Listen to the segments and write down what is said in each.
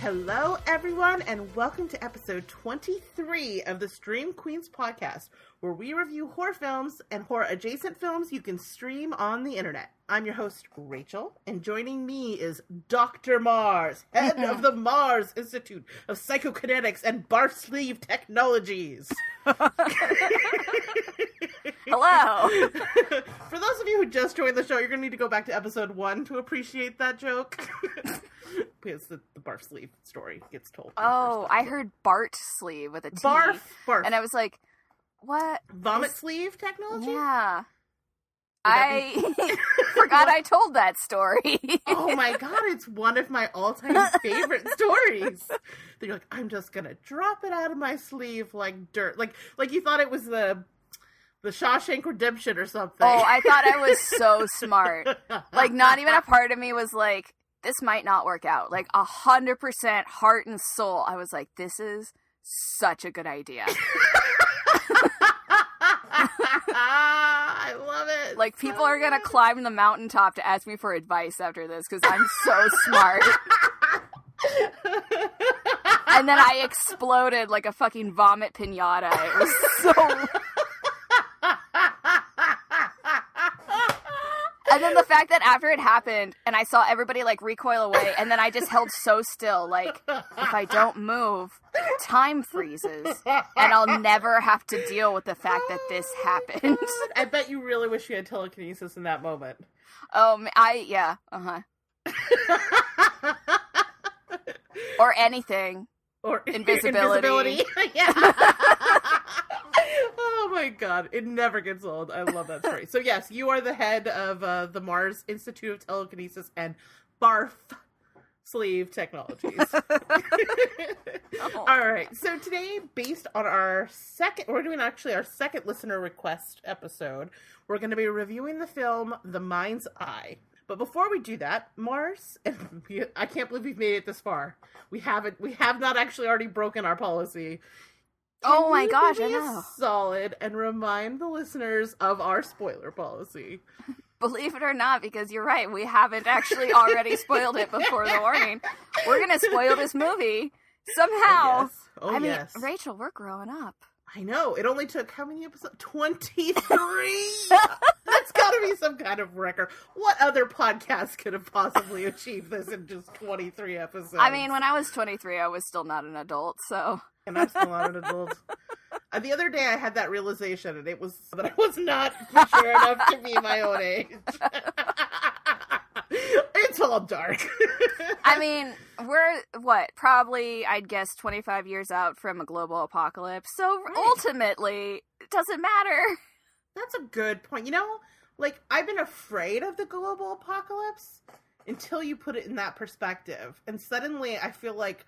Hello, everyone, and welcome to episode 23 of the Stream Queens podcast, where we review horror films and horror adjacent films you can stream on the internet. I'm your host, Rachel, and joining me is Dr. Marrs, head of the Marrs Institute of Psychokinetics and Bar Sleeve Technologies. Hello. For those of you who just joined the show, you're going to need to go back to episode one to appreciate that joke. because the, the barf sleeve story gets told. Oh, I heard Bart sleeve with a T. Barf, barf. And I was like, what? Vomit sleeve technology? Yeah. I forgot I told that story. oh my god, it's one of my all-time favorite stories. They're like, I'm just gonna drop it out of my sleeve like dirt, like like you thought it was the the Shawshank Redemption or something. Oh, I thought I was so smart. Like, not even a part of me was like, this might not work out. Like, a hundred percent heart and soul. I was like, this is such a good idea. I love it. Like, people are gonna climb the mountaintop to ask me for advice after this because I'm so smart. and then I exploded like a fucking vomit pinata. It was so. and then the fact that after it happened and I saw everybody like recoil away and then I just held so still like if I don't move time freezes and I'll never have to deal with the fact that this happened. I bet you really wish you had telekinesis in that moment. Um I yeah, uh-huh. or anything. Or invisibility. invisibility. yeah. Oh my god, it never gets old. I love that story. So yes, you are the head of uh, the Marrs Institute of Telekinesis and Barf Sleeve Technologies. Oh. All right. So today, based on our second, we're doing actually our second listener request episode. We're going to be reviewing the film The Mind's Eye. But before we do that, Marrs, I can't believe we've made it this far. We haven't. We have not actually already broken our policy. Oh my gosh, I know. Solid and remind the listeners of our spoiler policy. Believe it or not, because you're right, we haven't actually already spoiled it before the warning. We're gonna spoil this movie somehow. Oh, yes. Oh I mean, yes. Rachel, we're growing up. I know. It only took how many episodes? 23! That's got to be some kind of record. What other podcast could have possibly achieved this in just 23 episodes? I mean, when I was 23, I was still not an adult, so. And I'm still not an adult. Uh, the other day I had that realization, and it was that I was not mature enough to be my own age. it's all dark. I mean, we're, what, probably, I'd guess, 25 years out from a global apocalypse, so Right. ultimately, it doesn't matter. That's a good point. You know, like I've been afraid of the global apocalypse until you put it in that perspective. And suddenly I feel like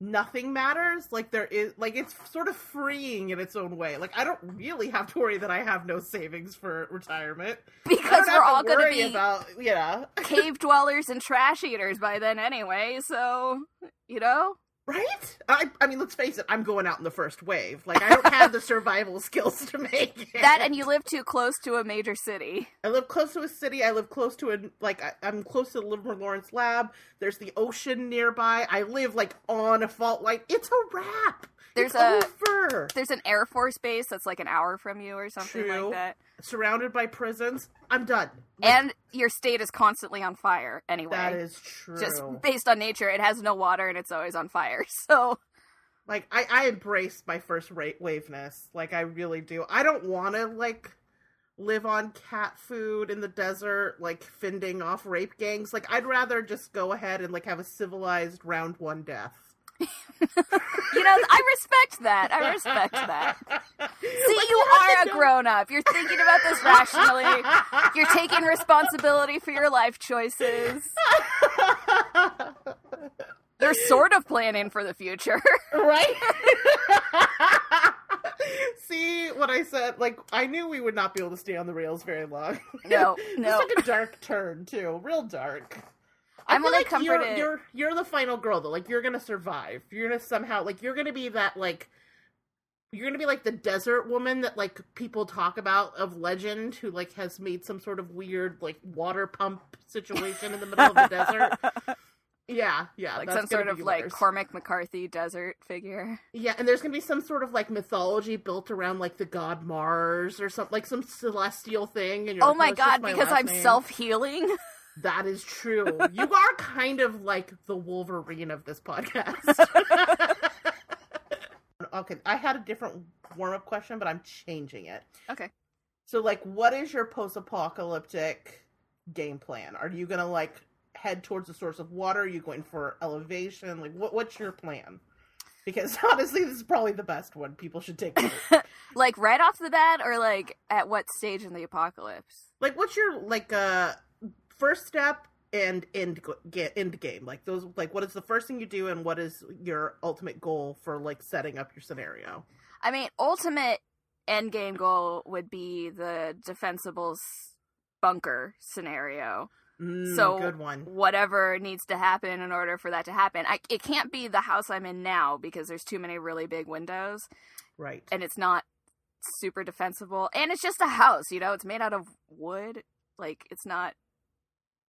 nothing matters. Like there is like it's sort of freeing in its own way. Like I don't really have to worry that I have no savings for retirement. Because we're all gonna be about yeah. cave dwellers and trash eaters by then anyway, so, you know? Right? I I mean let's face it, I'm going out in the first wave. Like I don't have the survival skills to make it. That and you live too close to a major city. I live close to a city. I live close to a like I, I'm close to the Livermore Lawrence lab. There's the ocean nearby. I live like on a fault line. It's a wrap. There's it's a- over. There's an Air Force base that's like an hour from you or something True. like that. Surrounded by prisons. I'm done. And your state is constantly on fire anyway. that is true. Just based on nature, it has no water and it's always on fire. So, like I I embrace my first ra- waveness. Like I really do. I don't want to like live on cat food in the desert, like fending off rape gangs. Like I'd rather just go ahead and like have a civilized round one death. you know, I respect that. I respect that. See, Like, you are a grown up. You're thinking about this rationally. You're taking responsibility for your life choices. You're sort of planning for the future. right? See what I said? Like I knew we would not be able to stay on the rails very long. No, no. took a dark turn too, real dark. I'm feel only like you're, comforted. you're you're the final girl though. Like you're gonna survive. You're gonna somehow like you're gonna be that like you're gonna be like the desert woman that like people talk about of legend who like has made some sort of weird like water pump situation in the middle of the desert. Yeah, yeah. like that's some sort of like. Cormac McCarthy desert figure. Yeah, and there's gonna be some sort of like mythology built around like the god Mars or something, like some celestial thing. And you're Oh like, my "No, it's just god, my because I'm self healing. That is true. You are kind of like the Wolverine of this podcast. okay, I had a different warm up question, but I'm changing it. okay. So, like, what is your post apocalyptic game plan? Are you gonna like head towards the source of water? Are you going for elevation? Like, what what's your plan? Because honestly, this is probably the best one. People should take. Like right off the bat, or like at what stage in the apocalypse? like, what's your like uh first step and end get end game? Like those, like what is the first thing you do, and what is your ultimate goal for like setting up your scenario? I mean, ultimate end game goal would be the defensibles bunker scenario. Mm, So, good one. Whatever needs to happen in order for that to happen. I, it can't be the house I'm in now because there's too many really big windows Right. and it's not super defensible. And it's just a house, you know, it's made out of wood. Like, it's not.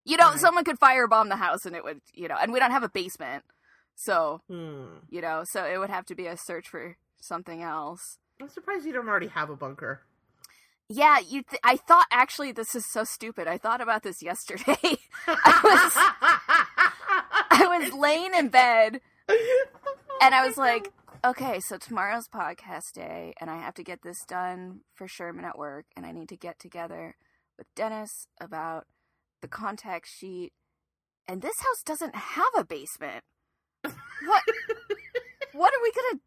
You know, Right. someone could firebomb the house and it would, you know, and we don't have a basement. So, Hmm. you know, so it would have to be a search for something else. I'm surprised you don't already have a bunker. Yeah, you. Th- I thought actually this is so stupid. I thought about this yesterday. I was laying in bed and I was like, okay, so tomorrow's podcast day, and I have to get this done for Sherman at work, and I need to get together with Dennis about the contact sheet. And this house doesn't have a basement. What? what are we gonna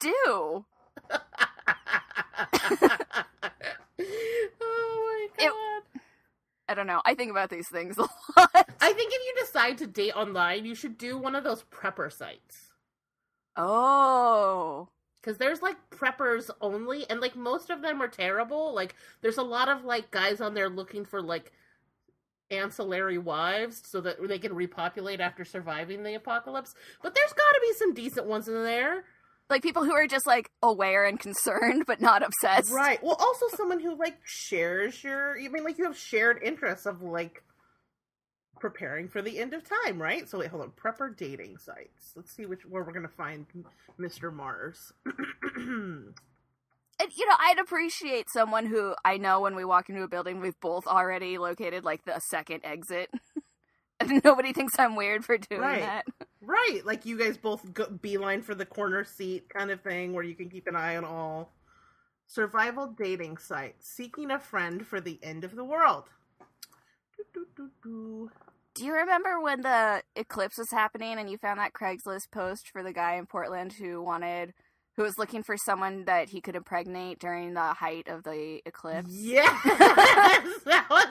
do? oh my It- god. I don't know. I think about these things a lot. I think if you decide to date online, you should do one of those prepper sites. Oh. Because there's like preppers only, and like most of them are terrible. Like, there's a lot of like guys on there looking for like ancillary wives so that they can repopulate after surviving the apocalypse. But there's got to be some decent ones in there. Like people who are just like aware and concerned but not obsessed. Right. Well, also someone who like shares your. I mean, like you have shared interests of like preparing for the end of time, right? So wait, hold on. Prepper dating sites. Let's see which where we're gonna find Mr. Marrs. And you know, I'd appreciate someone who I know when we walk into a building we've both already located like the second exit. and nobody thinks I'm weird for doing Right. that. right. Like you guys both go, beeline for the corner seat kind of thing, where you can keep an eye on all. Survival dating site seeking a friend for the end of the world. Do you remember when the eclipse was happening and you found that Craigslist post for the guy in Portland who wanted who was looking for someone that he could impregnate during the height of the eclipse? Yes, that was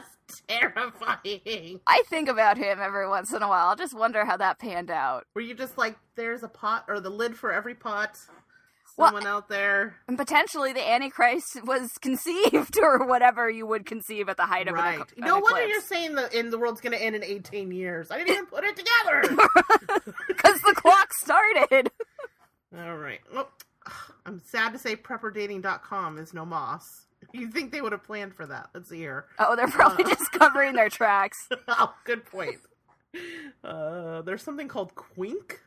terrifying. I think about him every once in a while. I'll just wonder how that panned out. Were you just like, there's a pot or the lid for every pot? Well, Someone out there, And potentially the Antichrist was conceived or whatever you would conceive at the height of right? an, an no wonder you're saying the in the world's going to end in 18 years. I didn't even put it together. Because the clock started. All right. Well, I'm sad to say prepperdating.com is no moss. You think they would have planned for that? Let's see here. Oh, they're probably just covering their tracks. oh, good point. Uh, there's something called Quink,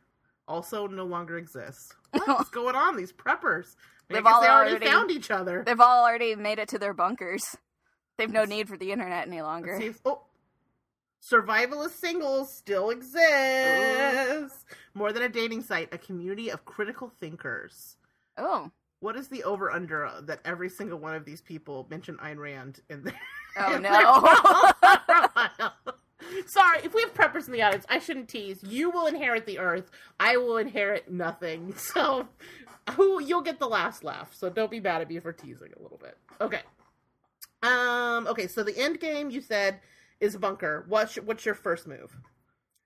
also no longer exists. What's going on? These preppers. I They've all they already, already- found each other. They've all already made it to their bunkers. They've no need for the internet any longer. see if- oh, Survivalist Singles still exists. More than a dating site, a community of critical thinkers. Oh. What is the over under that every single one of these people mention Ayn Rand in their, Oh in no. profile? Sorry, if we have preppers in the audience, I shouldn't tease. You will inherit the earth. I will inherit nothing. So, who you'll get the last laugh. So don't be mad at me for teasing a little bit. Okay. Um. Okay. So the end game you said is bunker. What's your, what's your first move?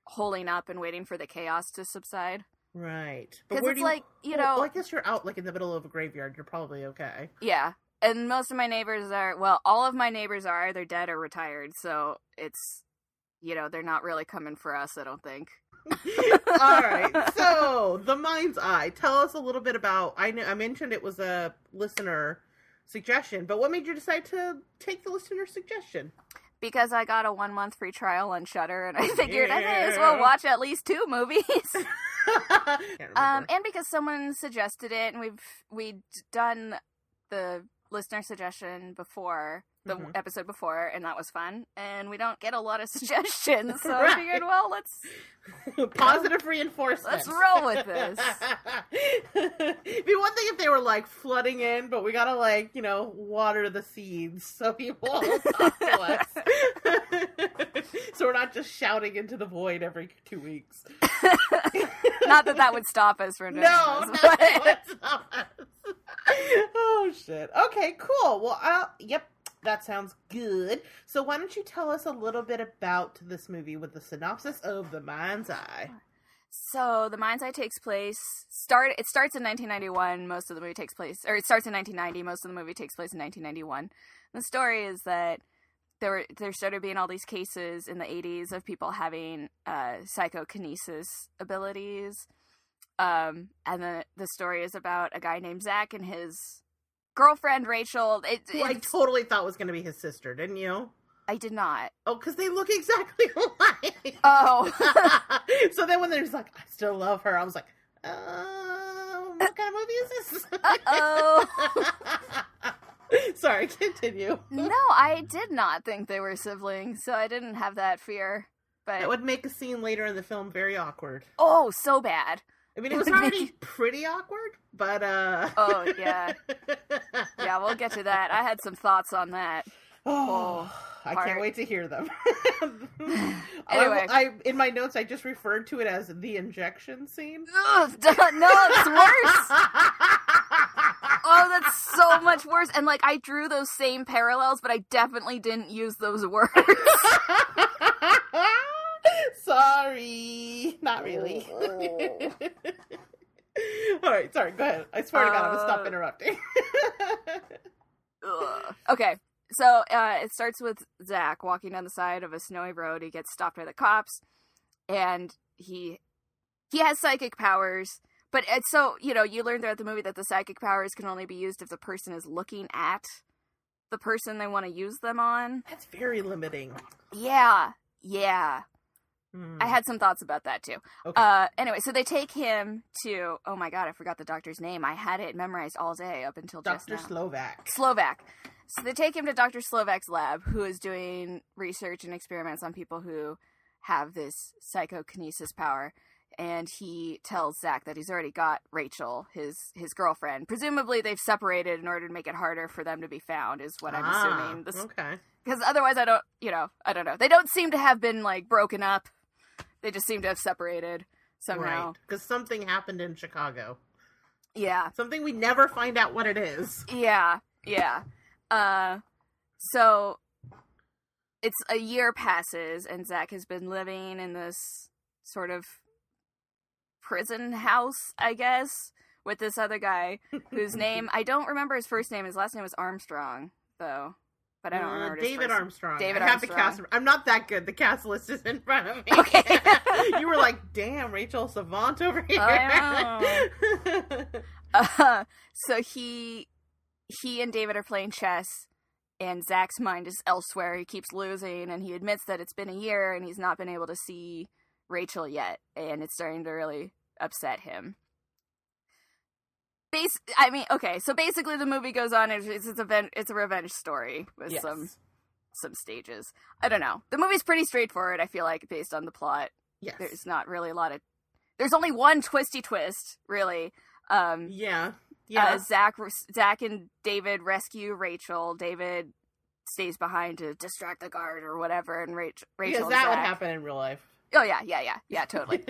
Holding up and waiting for the chaos to subside. Right. Because it's do like, you well, know, well, I guess you're out like in the middle of a graveyard. You're probably okay. yeah. And most of my neighbors are, well, all of my neighbors are either dead or retired. So it's, you know, they're not really coming for us, I don't think. All right. So the mind's eye. Tell us a little bit about. I know I mentioned it was a listener suggestion, but what made you decide to take the listener suggestion? Because I got a one month free trial on Shudder, and I figured I may as well watch at least two movies. um, and because someone suggested it, and we've we'd done the listener suggestion before the Mhm. episode before, and that was fun. And we don't get a lot of suggestions, so I figured, well, let's Positive reinforcement. let's roll with this. It'd be one thing if they were like flooding in, but we gotta like you know water the seeds so people talk to us. so we're not just shouting into the void every two weeks. Not that that would stop us from doing No, this, no, but- oh shit. Okay, cool. Well, I'll, yep, that sounds good. So why don't you tell us a little bit about this movie with the synopsis of The Mind's Eye? So the Mind's Eye takes place start. It starts in 1991. Most of the movie takes place, or it starts in 1990. Most of the movie takes place in 1991. The story is that there were there started being all these cases in the 80s of people having uh, psychokinesis abilities, um, and the the story is about a guy named Zach and his girlfriend Rachel. It, Who I totally thought was going to be his sister, didn't you? I did not. Oh, because they look exactly alike. Oh. so then when they there's like, I still love her, I was like, um, what kind of movie is this? Uh-oh. Sorry, continue. No, I did not think they were siblings, so I didn't have that fear. But That would make a scene later in the film very awkward. oh, so bad. I mean, it was already pretty awkward, but uh. Oh, yeah. Yeah, we'll get to that. I had some thoughts on that. Oh, I part. can't wait to hear them. Anyway. I, I in my notes I just referred to it as the injection scene. Ugh, no, it's worse. Oh, that's so much worse. And like, I drew those same parallels, but I definitely didn't use those words. Sorry, not really. All right, sorry. Go ahead. I swear to God, I'm gonna stop Uh, interrupting. Okay, so uh, it starts with Zach walking down the side of a snowy road. He gets stopped by the cops, and he he has psychic powers. But it's so you know you learn throughout the movie that the psychic powers can only be used if the person is looking at the person they want to use them on. That's very limiting. Yeah, yeah. Hmm. I had some thoughts about that too. Okay. Uh, anyway, so they take him to. Oh my god, I forgot the doctor's name. I had it memorized all day up until now. Slovak. Slovak. So they take him to Dr. Slovak's lab, who is doing research and experiments on people who have this psychokinesis power. And he tells Zach that he's already got Rachel, his his girlfriend. Presumably, they've separated in order to make it harder for them to be found. Is what I'm Ah, assuming. This, Okay. because otherwise, I don't, you know, I don't know. They don't seem to have been like broken up. They just seem to have separated somehow. Right. Because something happened in Chicago. Yeah. Something we never find out what it is. Yeah, yeah. Uh, so it's a year passes, and Zach has been living in this sort of prison house, I guess, with this other guy whose name I don't remember his first name. His last name was Armstrong, though, but I don't Uh, remember David Armstrong. David I have the cast. I'm not that good. The cast list is in front of me. Okay. you were like, "Damn, Rachel Savant over here." Uh, so he he and David are playing chess, and Zach's mind is elsewhere. He keeps losing, and he admits that it's been a year and he's not been able to see Rachel yet, and it's starting to really upset him. Base, I mean, okay, so basically the movie goes on. It's, it's a ven- it's a revenge story with Yes. some some stages. I don't know. The movie's pretty straightforward. I feel like based on the plot yes. there's not really a lot of there's only one twisty twist really um Yeah. yeah. Yeah. zach zach and david rescue rachel david stays behind to distract the guard or whatever and rachel rachel because that would happen in real life. oh yeah yeah yeah yeah totally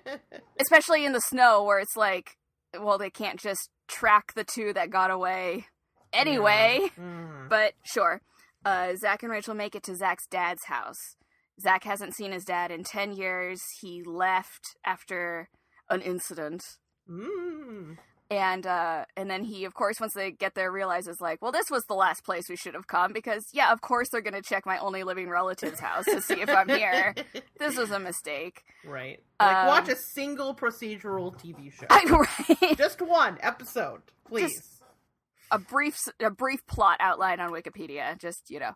especially in the snow where it's like well they can't just track the two that got away anyway Mm. but sure. Uh, zach and rachel make it to zach's dad's house. Zach hasn't seen his dad in 10 years. He left after an incident. Mm. And uh, and then he of course once they get there realizes like well this was the last place we should have come because yeah of course they're going to check my only living relative's house to see if i'm here this was a mistake Right. Like Um, watch a single procedural TV show. I, right Just one episode, please. a brief a brief plot outline on Wikipedia. Just you know,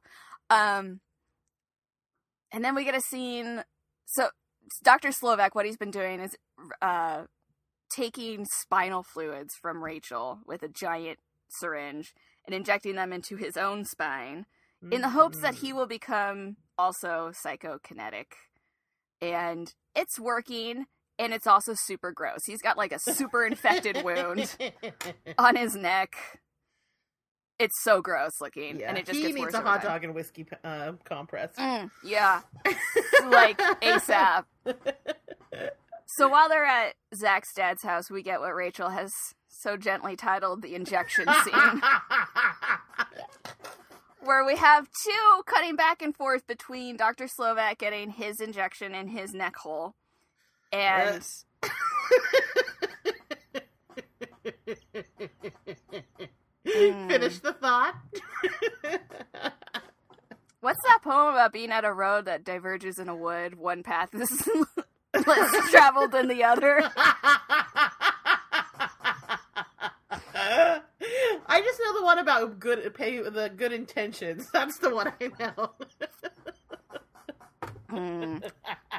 um, and then we get a scene. So Dr. Slovak, what he's been doing is uh, taking spinal fluids from Rachel with a giant syringe and injecting them into his own spine in the hopes that Mm-hmm. he will become also psychokinetic. And it's working, and it's also super gross. He's got like a super infected wound on his neck. It's so gross looking, yeah, and it just he gets needs a hot dog and whiskey uh, compress. Mm, yeah, like ASAP. So while they're at Zach's dad's house, we get what Rachel has so gently titled the injection scene, where we have two cutting back and forth between Dr. Slovak getting his injection in his neck hole and. Finish the thought. what's that poem about being at a road that diverges in a wood? One path is less traveled than the other. I just know the one about good pay the good intentions. That's the one I know. Mm.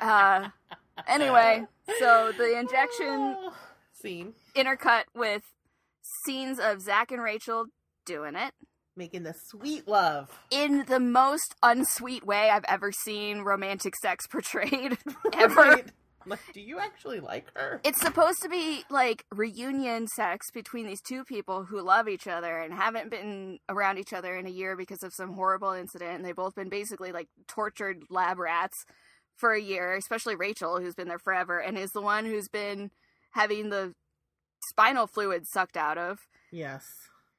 Uh, anyway, so the injection scene intercut with scenes of Zach and Rachel doing it making the sweet love. in the most unsweet way I've ever seen romantic sex portrayed ever. Right. Like, do you actually like her? It's supposed to be like reunion sex between these two people who love each other and haven't been around each other in a year because of some horrible incident. And they've both been basically like tortured lab rats for a year, especially Rachel, who's been there forever and is the one who's been having the spinal fluid sucked out of. yes.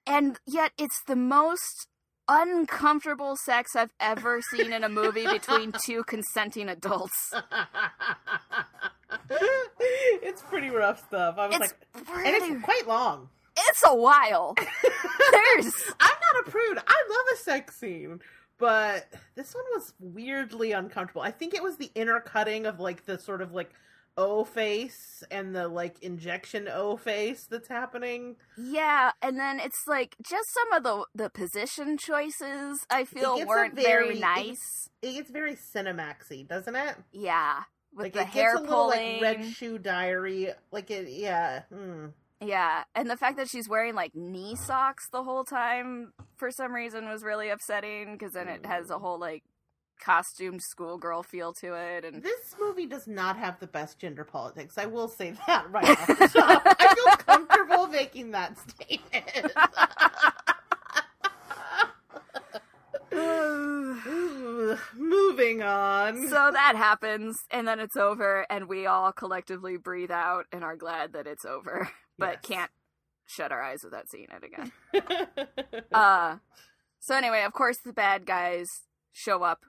And yet it's the most uncomfortable sex I've ever seen in a movie between two consenting adults. it's pretty rough stuff. I was It's like, pretty, and it's quite long. it's a while. There's I'm not a prude. I love a sex scene, but this one was weirdly uncomfortable. I think it was the inner cutting of like the sort of like O face and the like injection O face that's happening. Yeah, and then it's like just some of the the position choices I feel weren't very- very, nice. It gets very Cinemaxy, doesn't it? Yeah, with like the it hair gets a little pulling. like red shoe diary. Like it, yeah. Hmm. Yeah, and the fact that she's wearing like knee socks the whole time for some reason was really upsetting because then it has a whole like costumed schoolgirl feel to it and This movie does not have the best gender politics. I will say that right off the top. I feel comfortable making that statement. Moving on. so that happens and then it's over and we all collectively breathe out and are glad that it's over but Yes. can't shut our eyes without seeing it again. Uh so anyway, of course the bad guys show up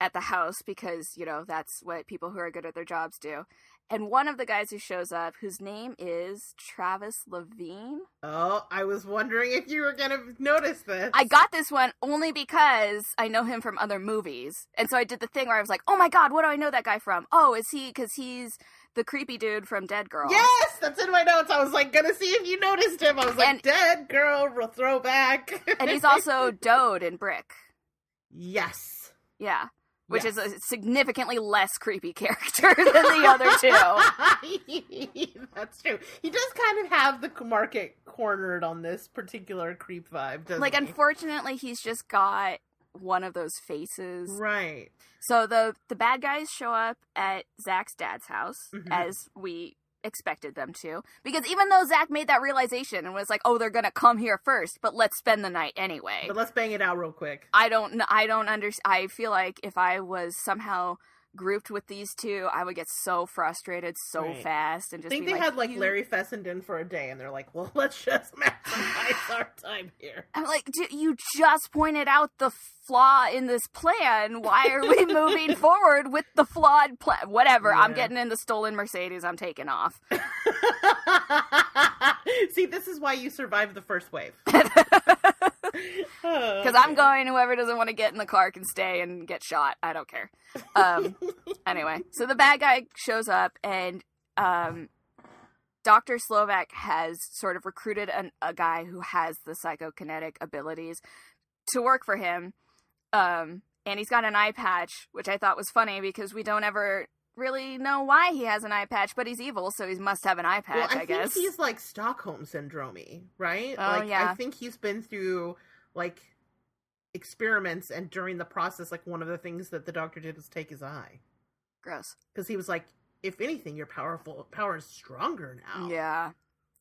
at the house because, you know, that's what people who are good at their jobs do. And one of the guys who shows up, whose name is Travis Levine. oh, I was wondering if you were going to notice this. I got this one only because I know him from other movies. And so I did the thing where I was like, oh my god, what do I know that guy from? Oh, is he, because he's the creepy dude from Dead Girl. Yes, that's in my notes. I was like gonna see if you noticed him. I was like, And- dead girl ro- throwback. And he's also Dode in Brick. yes, Yeah. Which Yes. is a significantly less creepy character than the other two. That's true. He does kind of have the market cornered on this particular creep vibe, doesn't like he? unfortunately he's just got one of those faces right. so the the bad guys show up at zach's dad's house Mhm. as we expected them to because even though zach made that realization and was like oh they're gonna come here first but let's spend the night anyway But let's bang it out real quick. i don't i don't under i feel like if i was somehow grouped with these two i would get so frustrated so Right. fast and I just think be they like, had like "You-" Larry Fessenden for a day, and they're like, "Well, let's just maximize our time here." I'm like, "Dude, you just pointed out the flaw in this plan. Why are we moving forward with the flawed plan? Whatever. I'm getting in the stolen Mercedes. I'm taking off. See, this is why you survived the first wave. Because Because I'm going. Whoever doesn't want to get in the car can stay and get shot. I don't care. Um, anyway, so the bad guy shows up, and um, Dr. Slovak has sort of recruited an, a guy who has the psychokinetic abilities to work for him. Um, and he's got an eye patch, which I thought was funny because we don't ever really know why he has an eye patch, but he's evil, so he must have an eye patch, well, I, I, think guess. he's like Stockholm syndrome, right? Oh, like yeah. I think he's been through like experiments, and during the process, like one of the things that the doctor did was take his eye Gross. because he was like, if anything, your powerful power is stronger now. Yeah.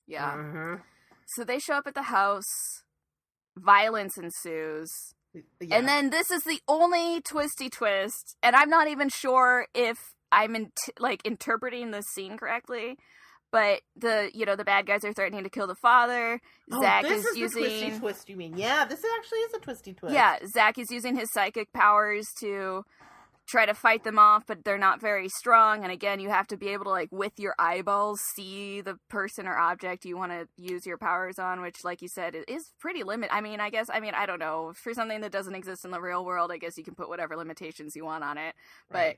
Yeah. Mhm. So they show up at the house. Violence ensues. Yeah. And then this is the only twisty twist, and I'm not even sure if I'm in like interpreting the scene correctly. But the you know the bad guys are threatening to kill the father. Oh, Zach this is, is, using the twisty twist. You mean? Yeah, this actually is a twisty twist. yeah Zach is using his psychic powers to try to fight them off, but they're not very strong. And again, you have to be able to like with your eyeballs see the person or object you want to use your powers on, which, like you said, is pretty limit. I mean, I guess I mean I don't know for something that doesn't exist in the real world. I guess you can put whatever limitations you want on it, but.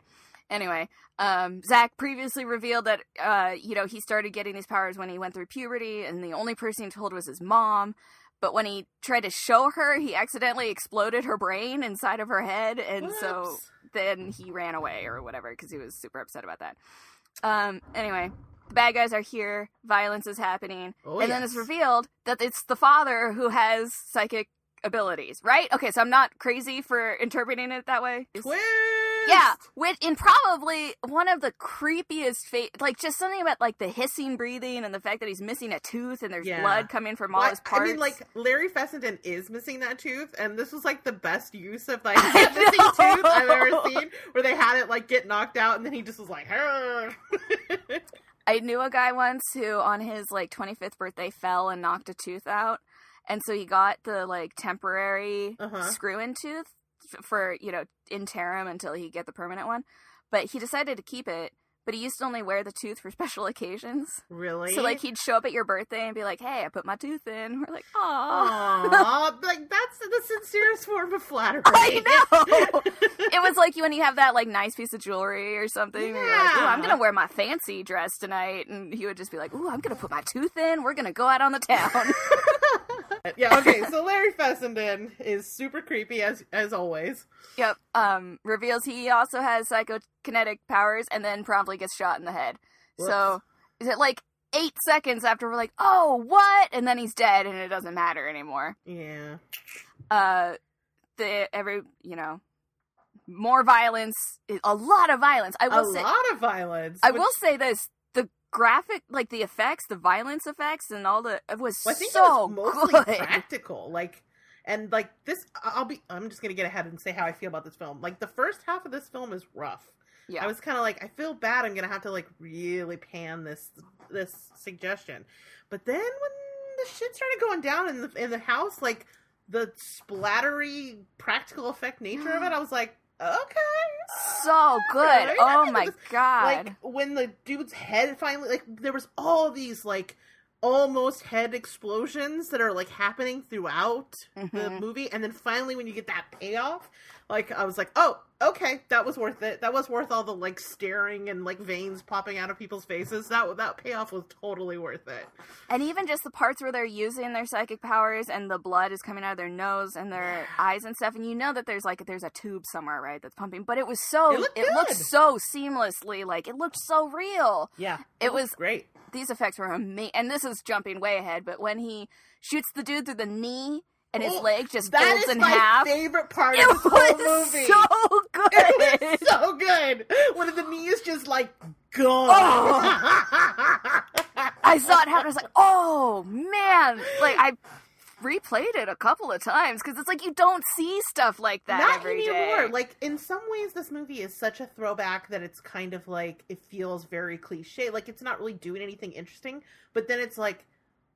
Anyway, um, Zach previously revealed that uh, you know he started getting these powers when he went through puberty, and the only person he told was his mom. But when he tried to show her, he accidentally exploded her brain inside of her head, and so then he ran away or whatever because he was super upset about that. Um, anyway, the bad guys are here, violence is happening, Oh, and then it's revealed that it's the father who has psychic abilities, right? Okay, so I'm not crazy for interpreting it that way. twist. Yeah, with in probably one of the creepiest face, like just something about like the hissing breathing and the fact that he's missing a tooth and there's Yeah. blood coming from all Well, his parts. I mean, like Larry Fessenden is missing that tooth, and this was like the best use of like missing tooth I've ever seen, where they had it like get knocked out, and then he just was like. I knew a guy once who on his like 25th birthday fell and knocked a tooth out, and so he got the like temporary Uh-huh. screw-in tooth f- for you know interim until he get the permanent one. But he decided to keep it. But he used to only wear the tooth for special occasions. really? So like he'd show up at your birthday and be like, "Hey, I put my tooth in." We're like, "Aw." Like that's the sincerest form of flattery. I know. it was like when you have that like nice piece of jewelry or something. You're like, "Ooh, I'm gonna wear my fancy dress tonight," and he would just be like, "Ooh, I'm gonna put my tooth in. We're gonna go out on the town." yeah. Okay. So Larry Fessenden is super creepy as as always. yep. Um, reveals he also has psychokinetic powers, and then promptly gets shot in the head. So is it like eight seconds after we're like, "Oh, what?" and then he's dead, and it doesn't matter anymore. Yeah. uh the every you know more violence a lot of violence i A will say a lot of violence. i which- will say this graphic like the effects the violence effects and all the it was Well, I think so it was mostly good practical. Like, and like this, I'll be. I'm just gonna get ahead and say how I feel about this film. Like the first half of this film is rough. yeah I was kind of like, I feel bad. I'm gonna have to like really pan this this suggestion. But then when the shit started going down in the in the house, like the splattery practical effect nature of it, I was like, okay, so good Alright. oh It my was, god like when the dude's head finally like there was all these like almost head explosions that are like happening throughout the Mhm. movie and then finally when you get that payoff like i was like oh okay that was worth it. That was worth all the like staring and like veins popping out of people's faces. That that payoff was totally worth it. And even just the parts where they're using their psychic powers and the blood is coming out of their nose and their eyes and stuff and you know that there's like there's a tube somewhere right that's pumping but it was so It looked looked so seamlessly like it looked so real. Yeah It was- great. These effects were amazing. And this is jumping way ahead, but when he shoots the dude through the knee and his Oh, leg just that folds is in my half, favorite part it of this whole movie so good. It was so good when the knees just like gone. Oh. I saw it happen. I was like, oh man! Like I replayed it a couple of times because it's like you don't see stuff like that Not every anymore. day. Like in some ways, this movie is such a throwback that it's kind of like it feels very cliche. Like it's not really doing anything interesting. But then it's like,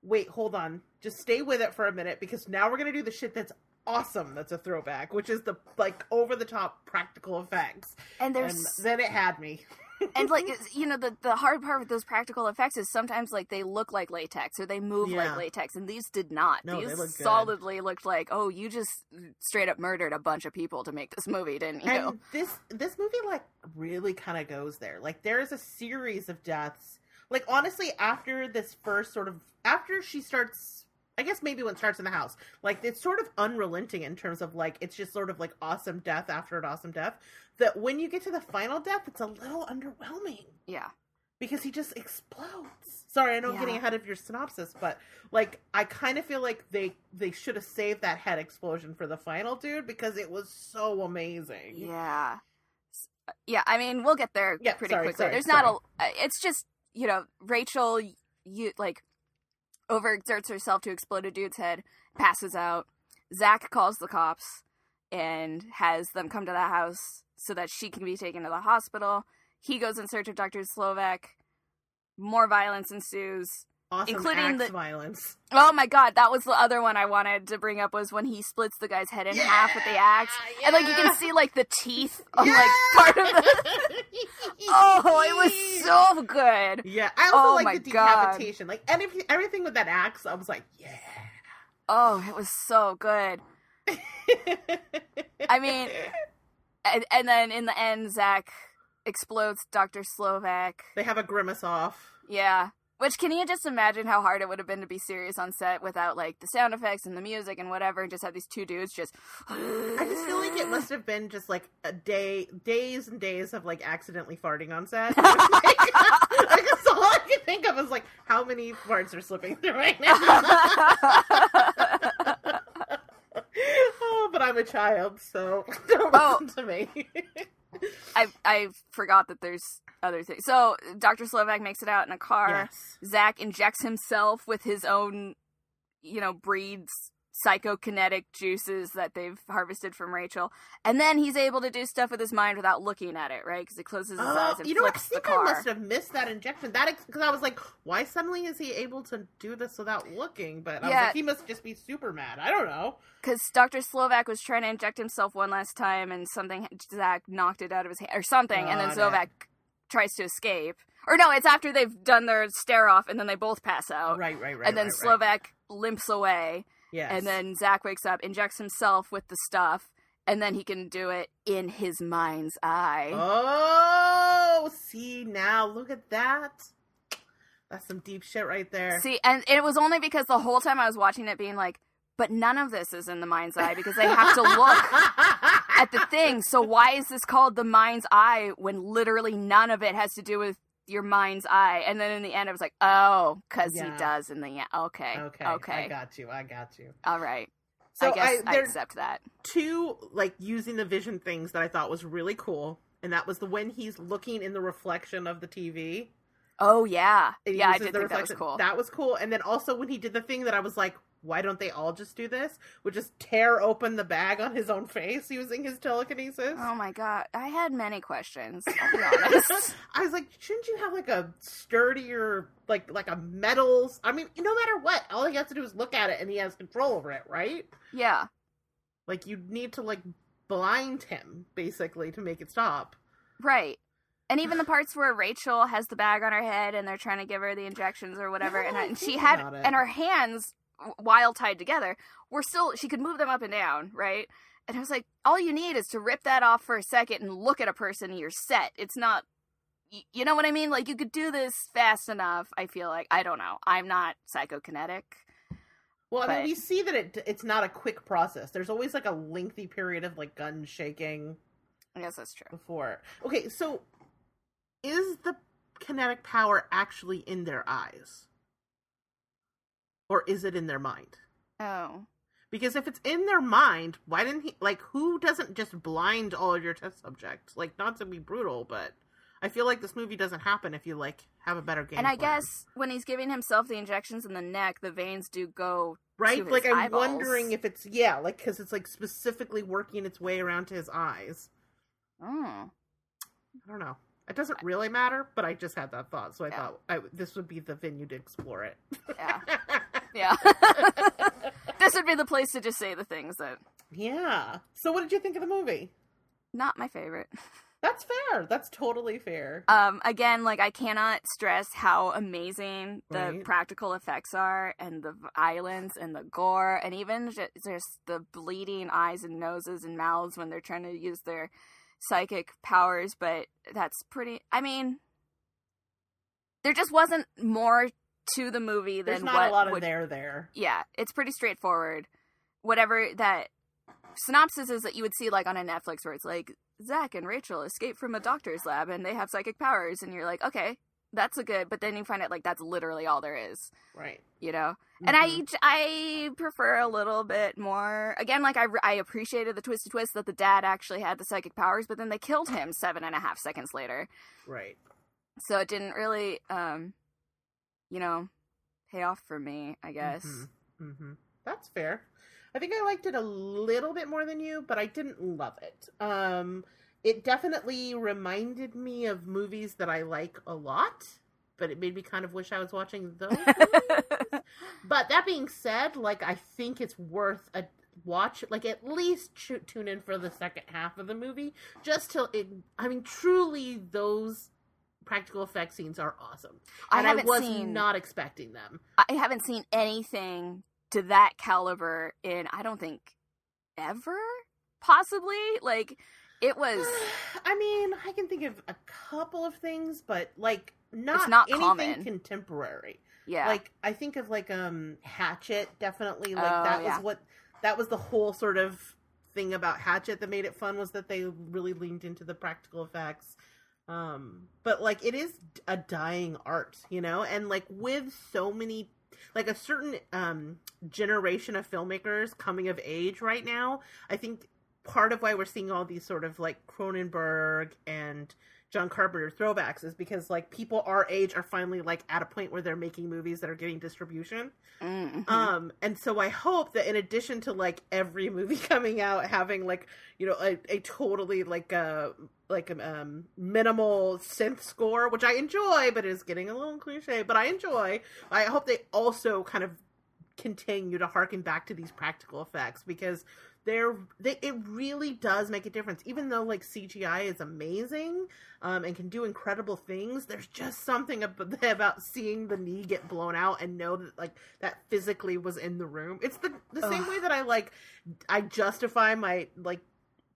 wait, hold on, just stay with it for a minute because now we're gonna do the shit that's awesome. That's a throwback, which is the like over the top practical effects. and And there's then it had me. and like you know the the hard part with those practical effects is sometimes like they look like latex or they move Yeah. like latex and these did not No, they these look good. solidly looked like oh you just straight up murdered a bunch of people to make this movie didn't you And this this movie like really kind of goes there. Like there is a series of deaths. Like honestly, after this first sort of after she starts I guess maybe when it starts in the house. Like it's sort of unrelenting in terms of like it's just sort of like awesome death after an awesome death. That when you get to the final death, it's a little underwhelming Yeah. because he just explodes. Sorry, I know I'm getting ahead of your synopsis, but like I kind of feel like they they should have saved that head explosion for the final dude because it was so amazing. Yeah. Yeah, I mean, we'll get there Yeah, pretty sorry, quickly. sorry, There's not a uh, it's just, you know, Rachel you like overexerts herself to explode a dude's head, passes out. Zach calls the cops and has them come to the house so that she can be taken to the hospital. He goes in search of Dr. Slovak. More violence ensues. Awesome Including the- violence. Oh my god, that was the other one I wanted to bring up was when he splits the guy's head in half with the axe. And like you can see like the teeth on Yeah! like part of the Oh, it was so good. Yeah, I also Oh like my the God. decapitation. Like any, everything with that axe, I was like, yeah. Oh, it was so good. I mean, and, and then in the end, Zach explodes Dr. Slovak. they have a grimace off. Yeah. Which can you just imagine how hard it would have been to be serious on set without like the sound effects and the music and whatever, and just have these two dudes just. I just feel like it must have been just like a day, days and days of like accidentally farting on set. like, I guess all I can think of is like how many farts are slipping through right now. oh, but I'm a child, so don't Oh. listen to me. I I forgot that there's other things. So Dr. Slovak makes it out in a car. yes. Zach injects himself with his own, you know, breed's psychokinetic juices that they've harvested from Rachel, and then he's able to do stuff with his mind without looking at it, right? Because he closes his Oh, eyes and you know, what? I flips the think car. I must have missed that injection. That because I was like, why suddenly is he able to do this without looking? But I was Yeah. like, he must just be super mad. I don't know. Because Dr. Slovak was trying to inject himself one last time, and something Zach knocked it out of his hand or something, and then. Slovak tries to escape. Or no, it's after they've done their stare off, and then they both pass out. Right, right, right. and then right, right. Slovak limps away, Yes. and then Zach wakes up, injects himself with the stuff, and then he can do it in his mind's eye. Oh, see now, look at that. That's some deep shit right there. See, and it was only because the whole time I was watching it being like, but none of this is in the mind's eye because they have to look at the thing. So why is this called the mind's eye when literally none of it has to do with your mind's eye? And then in the end, I was like, oh, because Yeah. he does in the end. Okay, Okay, okay, I got you. I got you. all right. So I guess I, there- accept that. two like using the vision things that I thought was really cool, and that was the when he's looking in the reflection of the TV. Oh yeah, yeah, I did the think that was cool. That was cool. And then also when he did the thing that I was like, why don't they all just do this? Would just tear open the bag on his own face using his telekinesis. Oh my god, I had many questions. I'll be honest. I was like, shouldn't you have like a sturdier, like like a metals? I mean, no matter what, all he has to do is look at it, and he has control over it, right? yeah, Like you need to like blind him basically to make it stop. right. And even the parts where Rachel has the bag on her head and they're trying to give her the injections or whatever, and, I and she had and her hands while tied together were still she could move them up and down, right? And I was like, all you need is to rip that off for a second and look at a person and you're set. It's not you know what I mean? Like you could do this fast enough. I feel like I don't know. I'm not psychokinetic. Well, I mean, we see that it it's not a quick process. There's always like a lengthy period of like gun shaking I guess that's true. before. Okay, so is the kinetic power actually in their eyes? Or is it in their mind? Oh. Because if it's in their mind, why didn't he like who doesn't just blind all of your test subjects? Like not to be brutal, but I feel like this movie doesn't happen if you like have a better game. And I plan. guess when he's giving himself the injections in the neck, the veins do go right? Like I'm eyeballs. wondering if it's yeah, like because it's like specifically working its way around to his eyes. Oh. I don't know. It doesn't really matter, but I just had that thought, so I Yeah. thought I, this would be the venue to explore it. Yeah. Yeah. this would be the place to just say the things that yeah. So, what did you think of the movie? not my favorite. That's fair. That's totally fair. Um again, like I cannot stress how amazing the Right. practical effects are and the violence and the gore and even just the bleeding eyes and noses and mouths when they're trying to use their psychic powers, but that's pretty I mean there just wasn't more to the movie There's than not what a lot of would there there. yeah, it's pretty straightforward. Whatever that synopsis is that you would see like on a Netflix where it's like Zach and Rachel escape from a doctor's lab and they have psychic powers, and you're like, okay, that's a good. But then you find out like that's literally all there is, Right. you know. And I Mhm. I prefer a little bit more. Again, like I I appreciated the twisty twist that the dad actually had the psychic powers, but then they killed him seven and a half seconds later, right. so it didn't really um, you know, pay off for me. I guess. hmm That's fair. I think I liked it a little bit more than you, but I didn't love it. Um, it definitely reminded me of movies that I like a lot, but it made me kind of wish I was watching those. movies. but that being said, like I think it's worth a watch. Like at least tune in for the second half of the movie, just till it. I mean, truly, those practical effect scenes are awesome, I and I, haven't was seen not expecting them. I haven't seen anything to that caliber in I don't think ever possibly like it was I mean, I can think of a couple of things, but like not, not anything common. contemporary. yeah Like I think of like um Hatchet definitely like Oh, that yeah. was what that was the whole sort of thing about Hatchet that made it fun was that they really leaned into the practical effects. Um but like it is a dying art, you know? And like with so many like a certain um generation of filmmakers coming of age right now, I think part of why we're seeing all these sort of like Cronenberg and John Carpenter throwbacks is because like people our age are finally like at a point where they're making movies that are getting distribution. Mhm. Um and so I hope that in addition to like every movie coming out having like you know a, a totally like a like a um minimal synth score which I enjoy but is getting a little cliche but I enjoy. I hope they also kind of continue to harken back to these practical effects because they're they it really does make a difference. Even though like cgi is amazing um and can do incredible things there's just something ab- about seeing the knee get blown out and know that like that physically was in the room. It's the the same way that i like i justify my like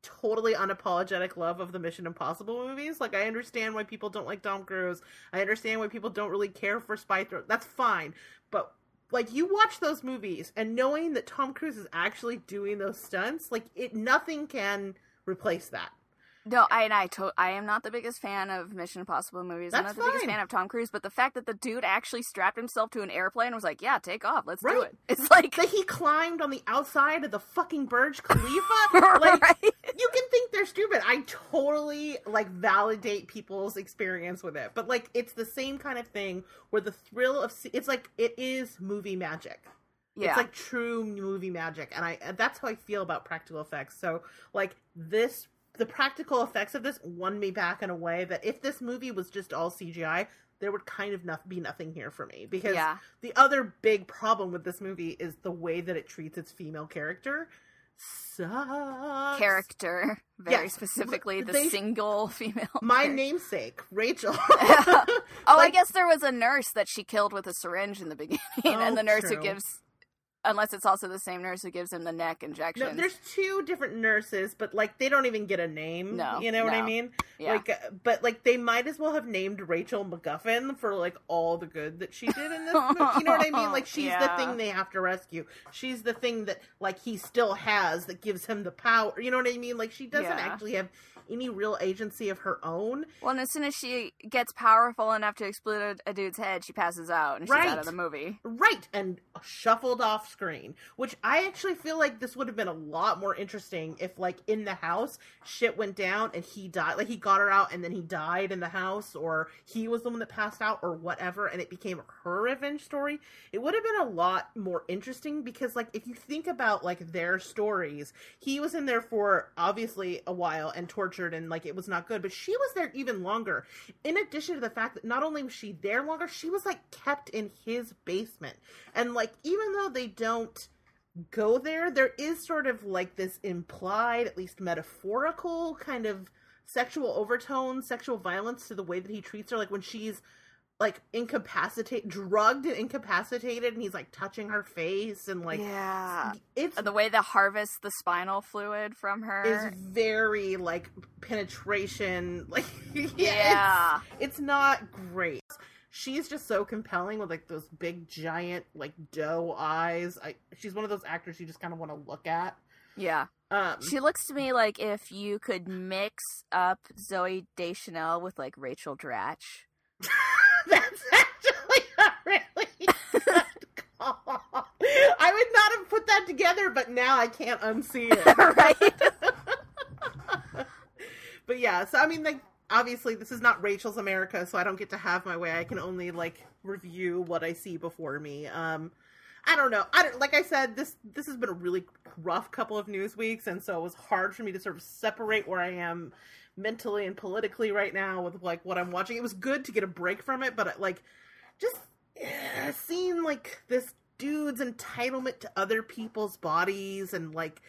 totally unapologetic love of the mission impossible movies. Like i understand why people don't like tom cruise. I understand why people don't really care for spy thriller that's fine. But like you watch those movies and knowing that Tom Cruise is actually doing those stunts, like it nothing can replace that. No I and I to- I am not the biggest fan of Mission Impossible movies I'm not the biggest fan of Tom Cruise but the fact that the dude actually strapped himself to an airplane and was like yeah take off let's do it it's like That he climbed on the outside of the fucking Burj Khalifa. like right? you can think they're stupid. I totally like validate people's experience with it, but like it's the same kind of thing where the thrill of se- it's like it is movie magic. yeah It's like true movie magic, and I that's how I feel about practical effects. So like this, the practical effects of this won me back in a way that if this movie was just all CGI, there would kind of not be nothing here for me because yeah the other big problem with this movie is the way that it treats its female character. Sucks. character very Yes. specifically the They- single female My character. namesake, Rachel. oh, I guess there was a nurse that she killed with a syringe in the beginning, oh, and Oh, the nurse true. who gives, unless it's also the same nurse who gives him the neck injection. No, there's two different nurses, but like they don't even get a name. No, you know what I mean? yeah. Like, uh, but like they might as well have named Rachel MacGuffin for like all the good that she did in this. movie. You know what I mean? Like she's the thing they have to rescue. She's the thing that like he still has that gives him the power. You know what I mean? Like she doesn't Yeah. actually have any real agency of her own. well, and as soon as she gets powerful enough to explode a, a dude's head, she passes out and she's Right. out of the movie. Right, and shuffled off screen, which I actually feel like this would have been a lot more interesting if, like, in the house, shit went down and he died. Like, he got her out and then he died in the house, or he was the one that passed out, or whatever, and it became her revenge story. It would have been a lot more interesting because, like, if you think about, like, their stories, he was in there for obviously a while and tortured and, like, it was not good, but she was there even longer in addition to the fact that not only was she there longer, she was like kept in his basement. And like even though they don't go there, there is sort of like this implied, at least metaphorical kind of sexual overtone, sexual violence to the way that he treats her like when she's like incapacitated, drugged and incapacitated and he's like touching her face and like yeah. it's The way that harvest the spinal fluid from her. is very like penetration like yeah, it's- yeah. it's not great. She's just so compelling with like those big giant like doe eyes. I she's one of those actors you just kind of want to look at. Yeah. Um, She looks to me like if you could mix up Zooey Deschanel with like Rachel Dratch. that's actually a really good call. I would not have put that together, but now I can't unsee it. right? but yeah, so I mean, like, obviously, this is not Rachel's America, so I don't get to have my way. I can only like review what I see before me. Um, I don't know. I don't, like I said, this this has been a really rough couple of news weeks, and so it was hard for me to sort of separate where I am mentally and politically right now with like what I'm watching. It was good to get a break from it, but like, just eh, seeing like this dude's entitlement to other people's bodies and like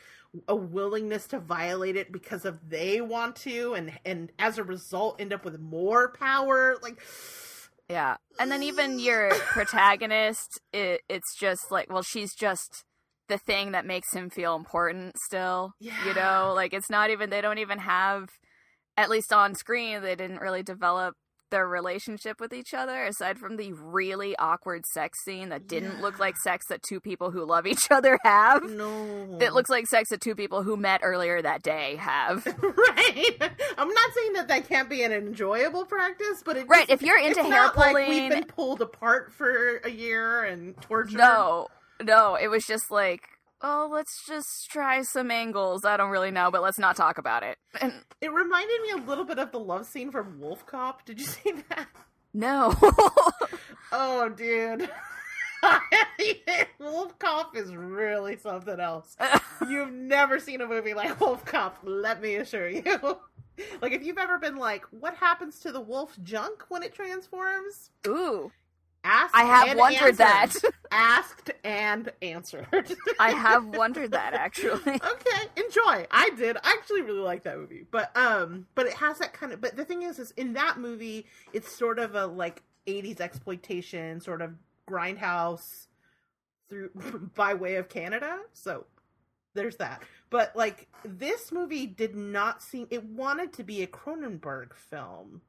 a willingness to violate it because of they want to and and as a result end up with more power like Yeah. And then even your protagonist, it, it's just like, well, she's just the thing that makes him feel important still. You know, like it's not even, they don't even have, at least on screen, they didn't really develop their relationship with each other aside from the really awkward sex scene that didn't look like sex that two people who love each other have. no It looks like sex that two people who met earlier that day have. right i'm not saying that that can't be an enjoyable practice but it Right, just- if you're into it's hair not like we've been pulled apart for a year and tortured No, no, it was just like, oh, let's just try some angles. I don't really know, but let's not talk about it. And it reminded me a little bit of the love scene from wolf cop did you see that no, Oh, dude. Wolf Cop is really something else. You've never seen a movie like Wolf Cop, let me assure you. like, if you've ever been like, what happens to the wolf junk when it transforms? ooh, Asked I have and wondered that. Asked and answered. I have wondered that actually. okay, enjoy. I did. I actually really like that movie. But um but it has that kind of but the thing is is in that movie it's sort of a like 80s exploitation sort of grindhouse through by way of Canada. So there's that. But like this movie did not seem it wanted to be a Cronenberg film.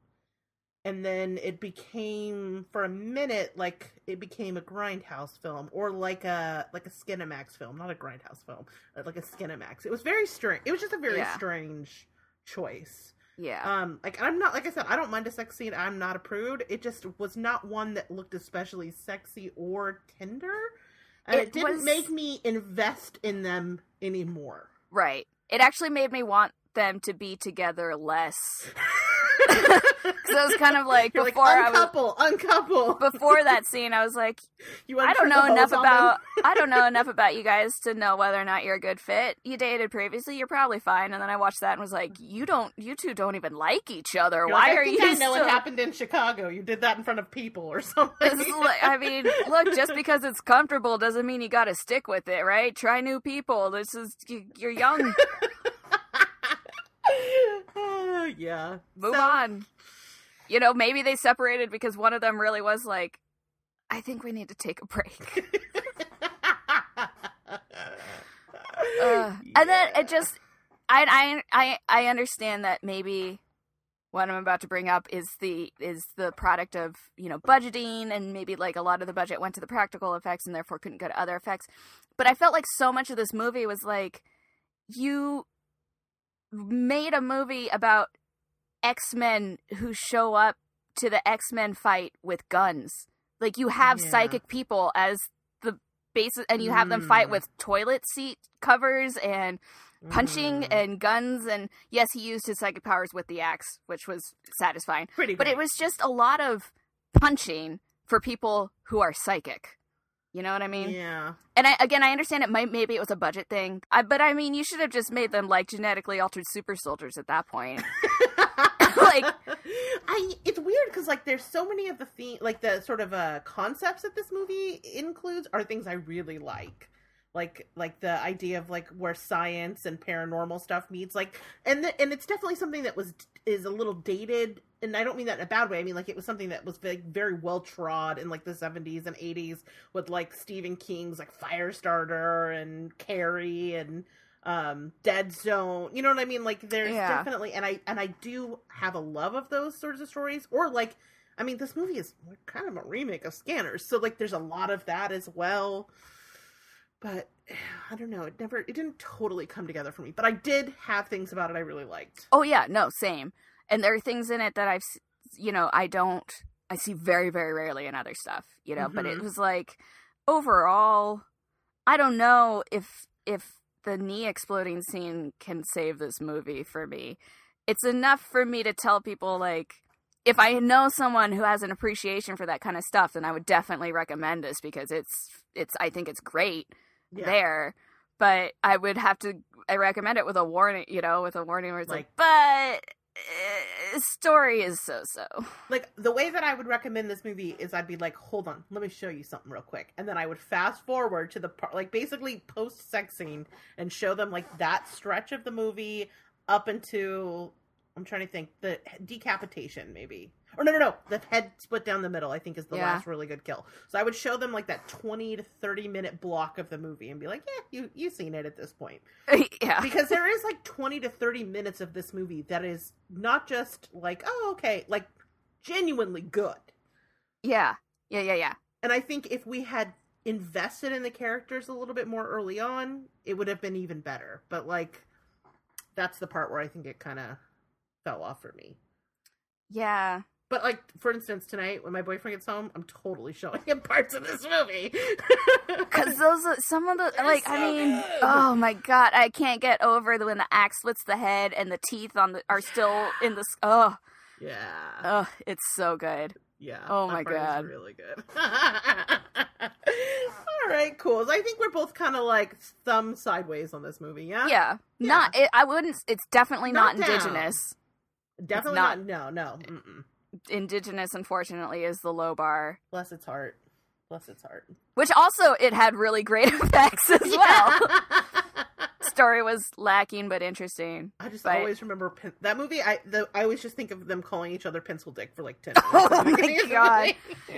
And then it became for a minute like it became a grindhouse film or like a like a Skinemax film, not a grindhouse film, like a Skinemax. It was very strange. It was just a very Yeah. strange choice. Yeah, Um, like I'm not like I said, I don't mind a sex scene. I'm not a prude. It just was not one that looked especially sexy or tender, and it, It didn't was- make me invest in them anymore. right. It actually made me want them to be together less. Because I was kind of like You're like before I was uncouple, uncouple. before that scene, I was like, you I don't know enough about? I don't know enough about you guys to know whether or not you're a good fit. You dated previously, you're probably fine. And then I watched that and was like, you don't, you two don't even like each other. You're Why like, are you I know still? what happened in Chicago. You did that in front of people or something. Like, I mean, look, just because it's comfortable doesn't mean you got to stick with it, right? Try new people. This is you- you're young. Yeah. Move So- on. You know, maybe they separated because one of them really was like, I think we need to take a break. Uh, and then it just I, I i i understand that maybe what i'm about to bring up is the is the product of you know budgeting and maybe like a lot of the budget went to the practical effects and therefore couldn't go to other effects but i felt like so much of this movie was like you made a movie about x-men who show up to the x-men fight with guns like you have Yeah. psychic people as the basis and you have them fight Mm. with toilet seat covers and punching Mm. and guns and yes he used his psychic powers with the axe which was satisfying pretty but great. it was just a lot of punching for people who are psychic you know what i mean yeah. and I, again i understand it might maybe it was a budget thing I, but i mean you should have just made them like genetically altered super soldiers at that point Like- I it's weird because like there's so many of the theme like the sort of uh concepts that this movie includes are things I really like. Like like the idea of like where science and paranormal stuff meets like and the, and it's definitely something that was is a little dated and I don't mean that in a bad way. I mean like it was something that was very, very well trod in like the 70s and 80s with like Stephen King's like Firestarter and Carrie and um dead zone you know what i mean like there's Yeah. definitely and i and i do have a love of those sorts of stories or like I mean, this movie is kind of a remake of Scanners, so like there's a lot of that as well. But I don't know, it never it didn't totally come together for me. But I did have things about it I really liked. Oh yeah, no, same. And there are things in it that I've, you know, I don't, I see very, very rarely in other stuff, you know. But it Mhm. was like, overall, I don't know if if the knee exploding scene can save this movie for me. It's enough for me to tell people like. If I know someone who has an appreciation for that kind of stuff, then I would definitely recommend this because it's it's I think it's great Yeah. there, but I would have to. I recommend it with a warning, you know, with a warning where it's like, Like- but uh, story is so so. Like the way that I would recommend this movie is I'd be like, hold on, let me show you something real quick, and then I would fast forward to the part, like basically post sex scene, and show them like that stretch of the movie up into I'm trying to think the decapitation maybe. Or no, no, no. The head split down the middle, I think, is the Yeah. last really good kill. So I would show them like that twenty to thirty minute block of the movie and be like, "Yeah, you you've seen it at this point." yeah, because there is like 20 to 30 minutes of this movie that is not just like oh okay like genuinely good yeah, yeah, yeah, yeah. and i think if we had invested in the characters a little bit more early on it would have been even better but like that's the part where i think it kind of fell off for me Yeah. but like for instance tonight when my boyfriend gets home i'm totally showing him parts of this movie Because those are some of the They're like so I mean good. oh my god I can't get over the, when the axe splits the head and the teeth on the are still in the oh yeah oh it's so good Yeah. Oh my God. really good. All right, cool. So I think we're both kind of like thumb sideways on this movie. Yeah. yeah, Yeah. not it, I wouldn't it's definitely Not not, indigenous Definitely not- not. No. No. Mm-mm. indigenous unfortunately is the low bar Bless its heart. Bless its heart. which also it had really great effects as well story was lacking but interesting I just But- always remember pen- that movie. I the, I always just think of them calling each other pencil dick for like ten minutes. Oh my beginning of the God.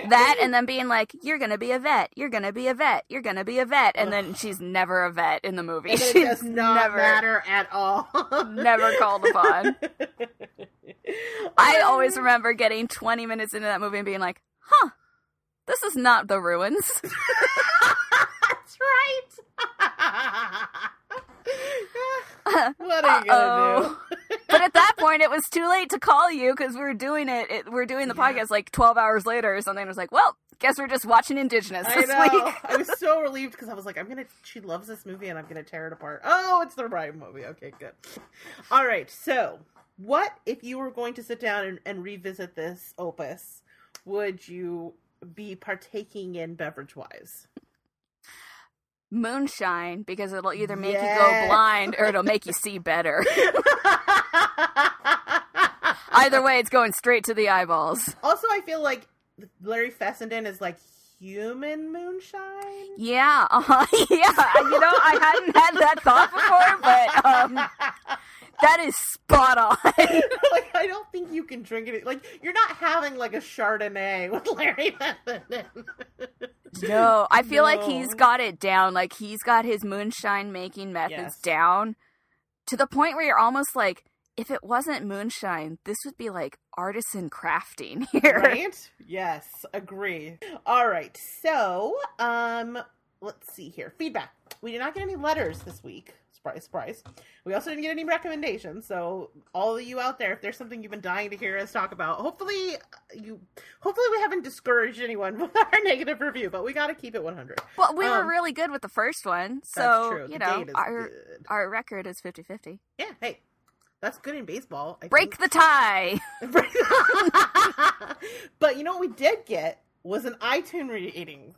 that and then being like you're gonna be a vet you're gonna be a vet you're gonna be a vet and then she's never a vet in the movie it she's does not never matter at all. never called upon i always remember getting 20 minutes into that movie and being like huh this is not the ruins That's right. what are you gonna do? but at that point it was too late to call you because we were doing it, it we are doing the Yeah. podcast like 12 hours later or something I was like well guess we're just watching indigenous I this know. week I was so relieved because I was like, I'm gonna. She loves this movie, and I'm gonna tear it apart. Oh, it's the right movie. Okay, good. All right. So, what if you were going to sit down and, and revisit this opus? Would you be partaking in beverage wise? Moonshine because it'll either make you go blind or it'll make you see better either way it's going straight to the eyeballs also, I feel like Larry Fessenden is like human moonshine. yeah uh-huh. yeah you know i hadn't had that thought before but um that is spot on like I don't think you can drink it. Like you're not having like a Chardonnay with Larry Fessenden. No, I feel like he's got it down. Like he's got his moonshine making methods Yes. down to the point where you're almost like, if it wasn't moonshine, this would be like artisan crafting here. right? Yes, agree. All right. So, um let's see here. Feedback. We did not get any letters this week. Surprise, surprise. We also didn't get any recommendations. So, all of you out there, if there's something you've been dying to hear us talk about, hopefully you hopefully we haven't discouraged anyone with our negative review, but we got to keep it 100. Well, we were Um, really good with the first one, so you know our good. our record is 50-50. Yeah, hey. That's good in baseball. I Break the tie. but you know what we did get was an iTunes rating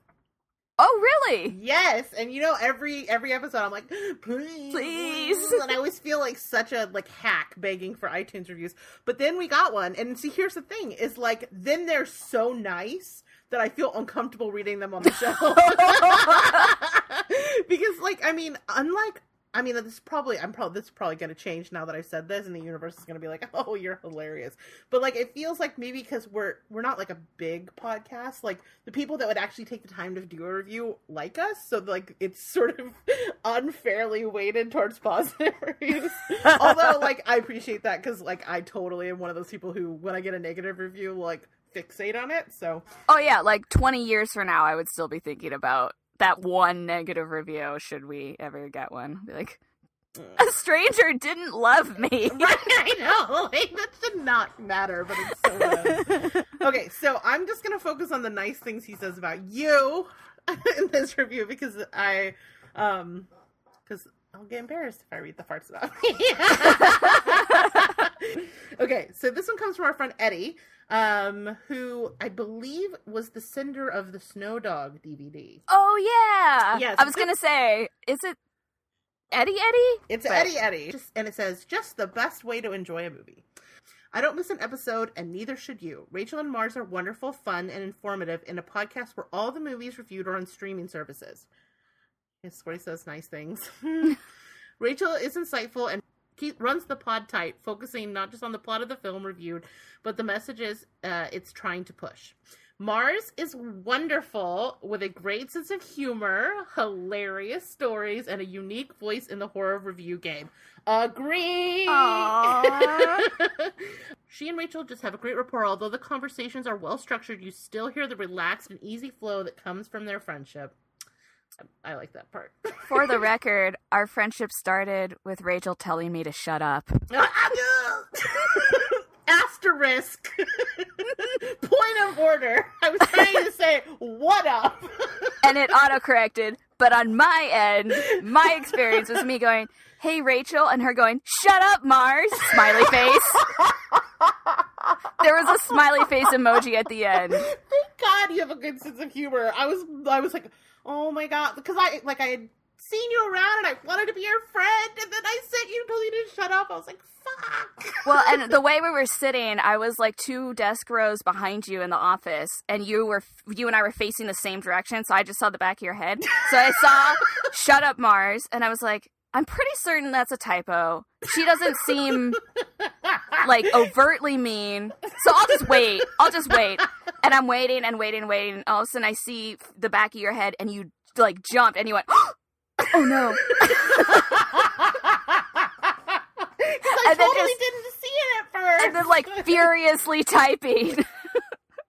Oh, really? Yes, and you know every every episode I'm like, please, Please. and I always feel like such a like hack begging for iTunes reviews. But then we got one, and see, here's the thing: is like then they're so nice that I feel uncomfortable reading them on the show because, like, I mean, unlike. I mean, this is probably I'm probably this is probably going to change now that I've said this, and the universe is going to be like, "Oh, you're hilarious." But like, it feels like maybe because we're we're not like a big podcast, like the people that would actually take the time to do a review like us, so like it's sort of unfairly weighted towards positive reviews. Although, like, I appreciate that because like I totally am one of those people who, when I get a negative review, like fixate on it. So Oh yeah, like 20 years from now, I would still be thinking about that one negative review. Should we ever get one? Be like, a stranger didn't love me. right, I know. Like, that should not matter, but it so. Okay, so I'm just gonna focus on the nice things he says about you in this review because I, um, because I'll get embarrassed if I read the farts about me. okay, so this one comes from our friend Eddie, um, who I believe was the sender of the Snow Dog DVD. Oh yeah. Yes. I was gonna say, is it Eddie Eddie? It's But- Eddie Eddie, just, and it says just the best way to enjoy a movie. I don't miss an episode, and neither should you. Rachel and Marrs are wonderful, fun, and informative in a podcast where all the movies reviewed are on streaming services. Yes, he says nice things. Rachel is insightful and keep, runs the pod tight, focusing not just on the plot of the film reviewed, but the messages uh, it's trying to push. Marrs is wonderful with a great sense of humor, hilarious stories, and a unique voice in the horror review game. Agree. She and Rachel just have a great rapport. Although the conversations are well structured, you still hear the relaxed and easy flow that comes from their friendship. I, like that part. For the record, our friendship started with Rachel telling me to shut up. Asterisk. Point of order. I was trying to say, what up? And it autocorrected, but on my end, my experience was me going, Hey Rachel, and her going, Shut up, Marrs! Smiley face. There was a smiley face emoji at the end. Thank God you have a good sense of humor. I was, I was like, oh my God, because I like I had seen you around and I wanted to be your friend, and then I sent you told you to shut up. I was like, fuck. Well, and the way we were sitting, I was like two desk rows behind you in the office, and you were you and I were facing the same direction, so I just saw the back of your head. So I saw "Shut up, Marrs," and I was like, I'm pretty certain that's a typo. She doesn't seem like overtly mean, so I'll just wait. I'll just wait, and I'm waiting and waiting and waiting. And all of a sudden, I see the back of your head, and you like jumped, and you went, "Oh no!" I And totally just- didn't see it at first. And then like furiously typing.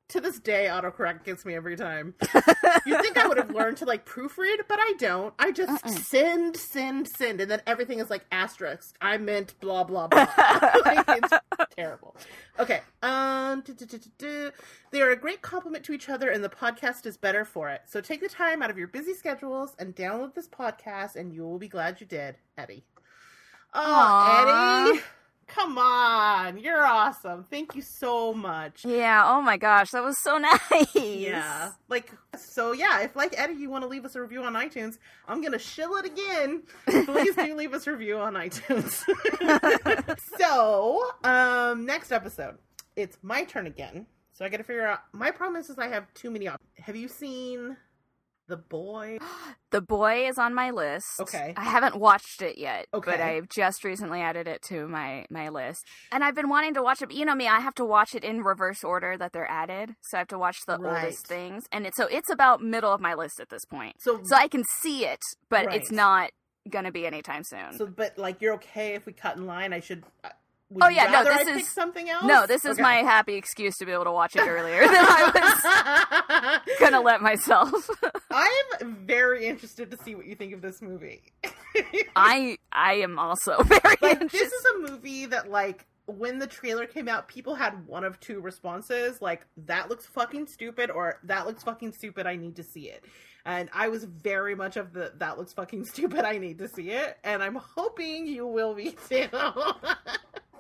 To this day, autocorrect gets me every time. you think I would have learned to like proofread, but I don't. I just send, send, send, and then everything is like asterisk. I meant blah blah blah. like, it's terrible. Okay. Um. They are a great compliment to each other, and the podcast is better for it. So take the time out of your busy schedules and download this podcast, and you will be glad you did, Eddie. Oh, Aw. Eddie. Come on, you're awesome. Thank you so much. Yeah, oh my gosh, that was so nice. Yeah. Like, so yeah, if like Eddie, you want to leave us a review on iTunes, I'm to shill it again. Please do leave us a review on iTunes. so, um, next episode, it's my turn again. So I got to figure out, my problem is, is I have too many options. Have you seen The Boy? The Boy is on my list. Okay. I haven't watched it yet, okay. but I've just recently added it to my my list. And I've been wanting to watch it, but you know me, I have to watch it in reverse order that they're added. So I have to watch the Right. oldest things. And it's so it's about middle of my list at this point. So, So I can see it, but it's not going to be anytime soon. so, but like, you're okay if we cut in line? I should. Uh, Would Oh, yeah, no, this I is- something else. no, this is Okay. my happy excuse to be able to watch it earlier than I was to let myself. I'm very interested to see what you think of this movie. I I am also very like interested. this is a movie that like when the trailer came out, people had one of two responses, like that looks fucking stupid or that looks fucking stupid, I need to see it. And I was very much of the that looks fucking stupid, I need to see it, and I'm hoping you will be too.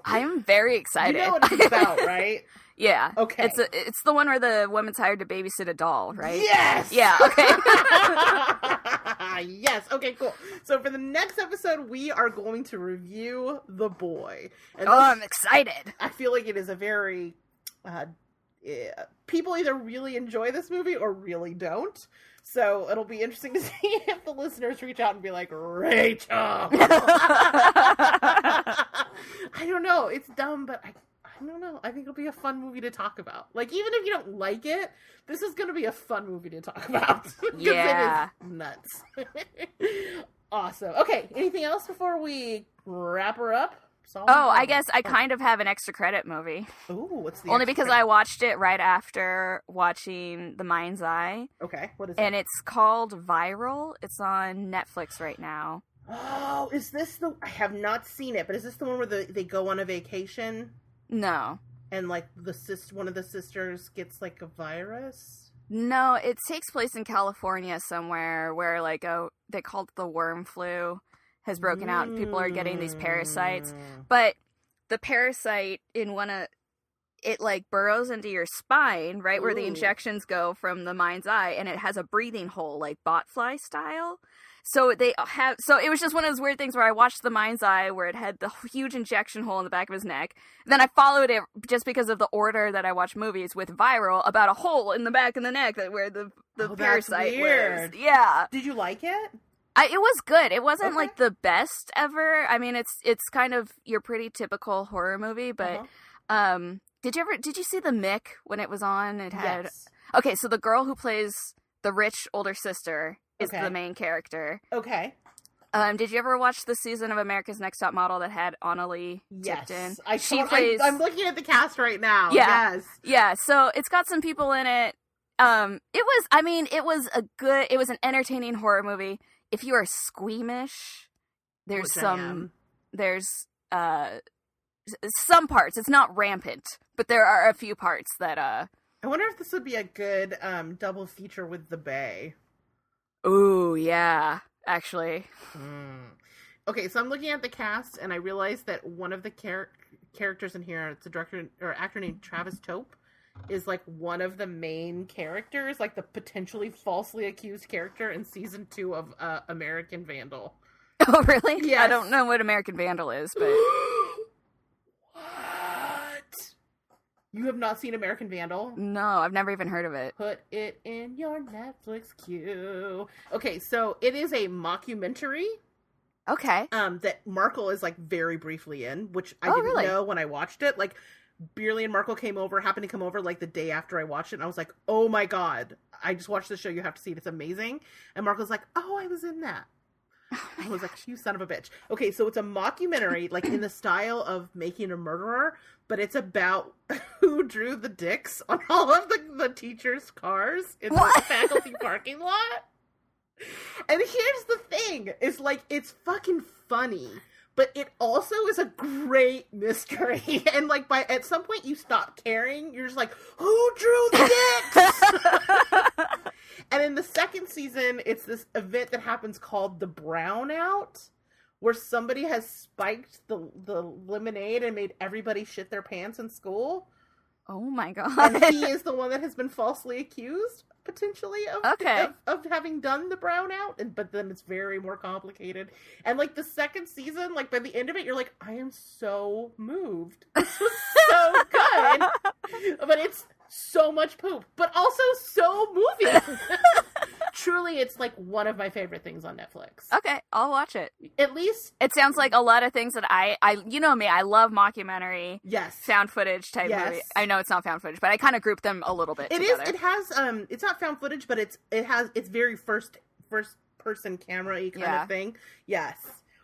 I'm very excited. you know what it's about, right? yeah. Okay. It's a, it's the one where the woman's hired to babysit a doll, right? Yes. Yeah, okay. yes. Okay. Cool. So for the next episode, we are going to review The Boy. And Oh, this- I'm excited. I feel like it is a very uh, eh, people either really enjoy this movie or really don't. So it'll be interesting to see if the listeners reach out and be like, Rachel. I don't know. It's dumb, but I, I don't know. I think it'll be a fun movie to talk about. Like, even if you don't like it, this is going to be a fun movie to talk about. Yeah. Nuts. awesome. Okay. Anything else before we wrap her up? Solving Oh, I guess I kind of have an extra credit movie. Ooh, what's the Only because credit? I watched it right after watching The Mind's Eye. Okay, what is it? And it? it's called Viral. It's on Netflix right now. Oh, is this the? I have not seen it, but is this the one where the, they go on a vacation No. and like the sis, one of the sisters gets like a virus? No, it takes place in California somewhere where like oh, a they called it the worm flu has broken out and people are getting these parasites. Mm. But the parasite in one of it like burrows into your spine, right where the injections go from the mind's eye, and it has a breathing hole like botfly style. So they have so it was just one of those weird things where I watched the mind's eye where it had the huge injection hole in the back of his neck. Then I followed it just because of the order that I watch movies with viral about a hole in the back of the neck that where the the Oh, parasite lives. Yeah. Did you like it? I, it was good. It wasn't Okay. like the best ever. I mean, it's it's kind of your pretty typical horror movie, but Uh-huh. um, did you ever did you see the Mick when it was on? It had yes. okay. So the girl who plays the rich older sister is Okay. the main character. Okay. Um, did you ever watch the season of America's Next Top Model that had Analeigh Yes. Tipton? I she saw- I- plays. I'm looking at the cast right now. Yeah. Yes. Yeah, so it's got some people in it. Um, it was, I mean, it was a good, it was an entertaining horror movie. If you are squeamish, there's Which some, there's uh, some parts. It's not rampant, but there are a few parts that uh. I wonder if this would be a good um, double feature with the Bay. Ooh, yeah, actually. Mm. Okay, so I'm looking at the cast, and I realize that one of the char- characters in here, it's a director or actor named Travis Tope, is like one of the main characters, like the potentially falsely accused character in season two of uh, American Vandal. Oh, really? Yeah. I don't know what American Vandal is, but what? You have not seen American Vandal? no, I've never even heard of it. Put it in your Netflix queue. Okay, so it is a mockumentary Okay. um that Markle is like very briefly in, which I Oh, didn't really? know when I watched it. Like Beerly and Markle came over, happened to come over like the day after I watched it, and I was like, "Oh my god, I just watched the show. You have to see it. It's amazing." And Markle's like, "Oh, I was in that." I was like, "You son of a bitch." Okay, so it's a mockumentary, like in the style of Making a Murderer, but it's about who drew the dicks on all of the, the teachers' cars in the faculty parking lot. And here's the thing: is like it's fucking funny, but it also is a great mystery. And like by at some point you stop caring. You're just like, who drew the dicks? and in the second season, it's this event that happens called the brownout, where somebody has spiked the the lemonade and made everybody shit their pants in school. oh my god. And he is the one that has been falsely accused potentially of, Okay. of of having done the brownout and but then it's very more complicated. And like the second season like by the end of it you're like i am so moved. This was so good. But it's so much poop but also so moving truly it's like one of my favorite things on netflix okay, I'll watch it. at least It sounds like a lot of things that I, I, you know me, I love mockumentary, yes found footage type Yes. movie. I know it's not found footage, but I kind of group them a little bit It is. together. It has. Um. It's not found footage, but it's. It has. It's very first first person camera kind Yeah. of thing. Yes.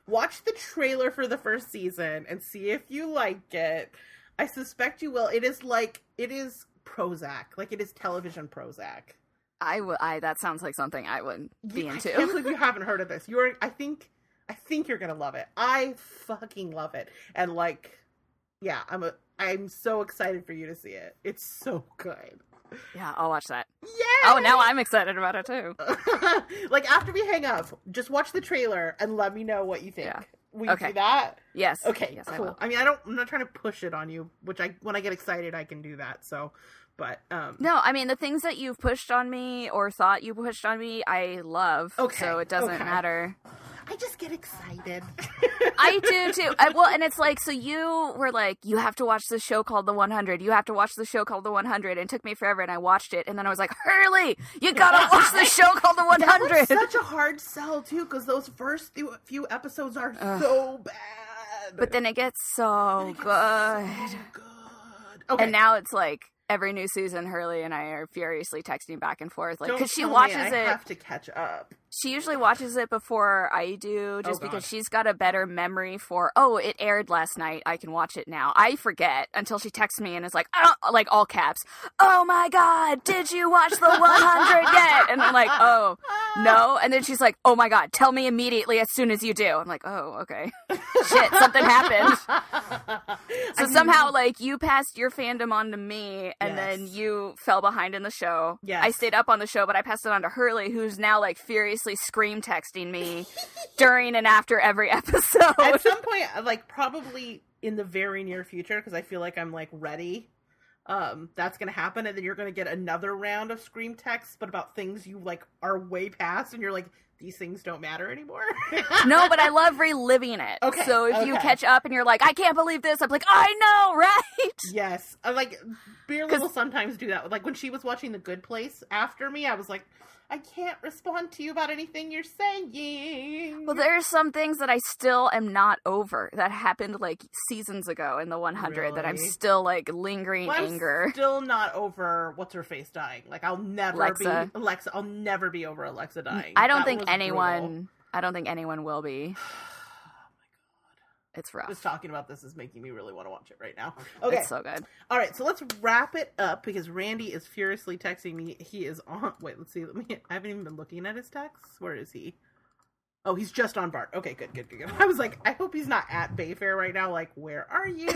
Watch the trailer for the first season and see if you like it. I suspect you will. It is like it is Prozac. Like it is television Prozac. I would. I that sounds like something I would be You- I into. can't believe you haven't heard of this. You're. I think. I think you're gonna love it. I fucking love it. And like, yeah, I'm a. I'm so excited for you to see it. It's so good. yeah, I'll watch that. Yeah. Oh, now I'm excited about it too. like after we hang up, just watch the trailer and let me know what you think. Yeah. We Okay. do that. Yes. Okay, Yes, cool. will. I, mean, I don't. I'm not trying to push it on you. Which I, when I get excited, I can do that. So, but um, No, I mean the things that you've pushed on me or thought you pushed on me, I love. Okay, So it doesn't okay. matter. I just get excited. I do too. I, well, and it's like, so you were like, you have to watch this show called The 100. You have to watch the show called The 100. And it took me forever, and I watched it, and then I was like, Hurley, you gotta watch the show called The That was 100. such a hard sell too, because those first few, few episodes are so bad. But then it gets so It gets good. so good. Okay. And now it's like every new season, Hurley and I are furiously texting back and forth, like because she tell me watches I it. have to catch up. She usually watches it before I do, just Oh, because she's got a better memory for. Oh, it aired last night. I can watch it now. I forget until she texts me and is like, don't, like all caps. Oh my god, did you watch the 100 yet? And I'm like, oh no. And then she's like, oh my god, tell me immediately as soon as you do. I'm like, oh okay, shit, something happened. So somehow, like, you passed your fandom on to me, and then you fell behind in the show. Yes. I stayed up on the show, but I passed it on to Hurley, who's now, like, furiously scream texting me during and after every episode. at some point, like probably in the very near future, because I feel like I'm like ready. Um, that's gonna happen, and then you're gonna get another round of scream texts, but about things you like are way past, and you're like, these things don't matter anymore. no, but I love reliving it. Okay, So if you catch up and you're like, I can't believe this, I'm like, I know, right? Yes, I'm like Beer 'Cause- will sometimes do that. Like when she was watching The Good Place after me, I was like, I can't respond to you about anything you're saying. Well, there are some things that I still am not over that happened like seasons ago in the 100 that I'm still like lingering Well, I'm anger. still not over what's her face dying. Like I'll never Alexa. be Alexa. I'll never be over Alexa dying. I don't That think anyone. brutal. I don't think anyone will be. It's rough. Just talking about this is making me really want to watch it right now. Okay, It's so good. all right. So let's wrap it up because Randy is furiously texting me. He is on. Wait, let's see. Let me. I haven't even been looking at his texts. Where is he? Oh, he's just on Bart. Okay, good, good, good, good. I was like, I hope he's not at Bayfair right now. Like, where are you?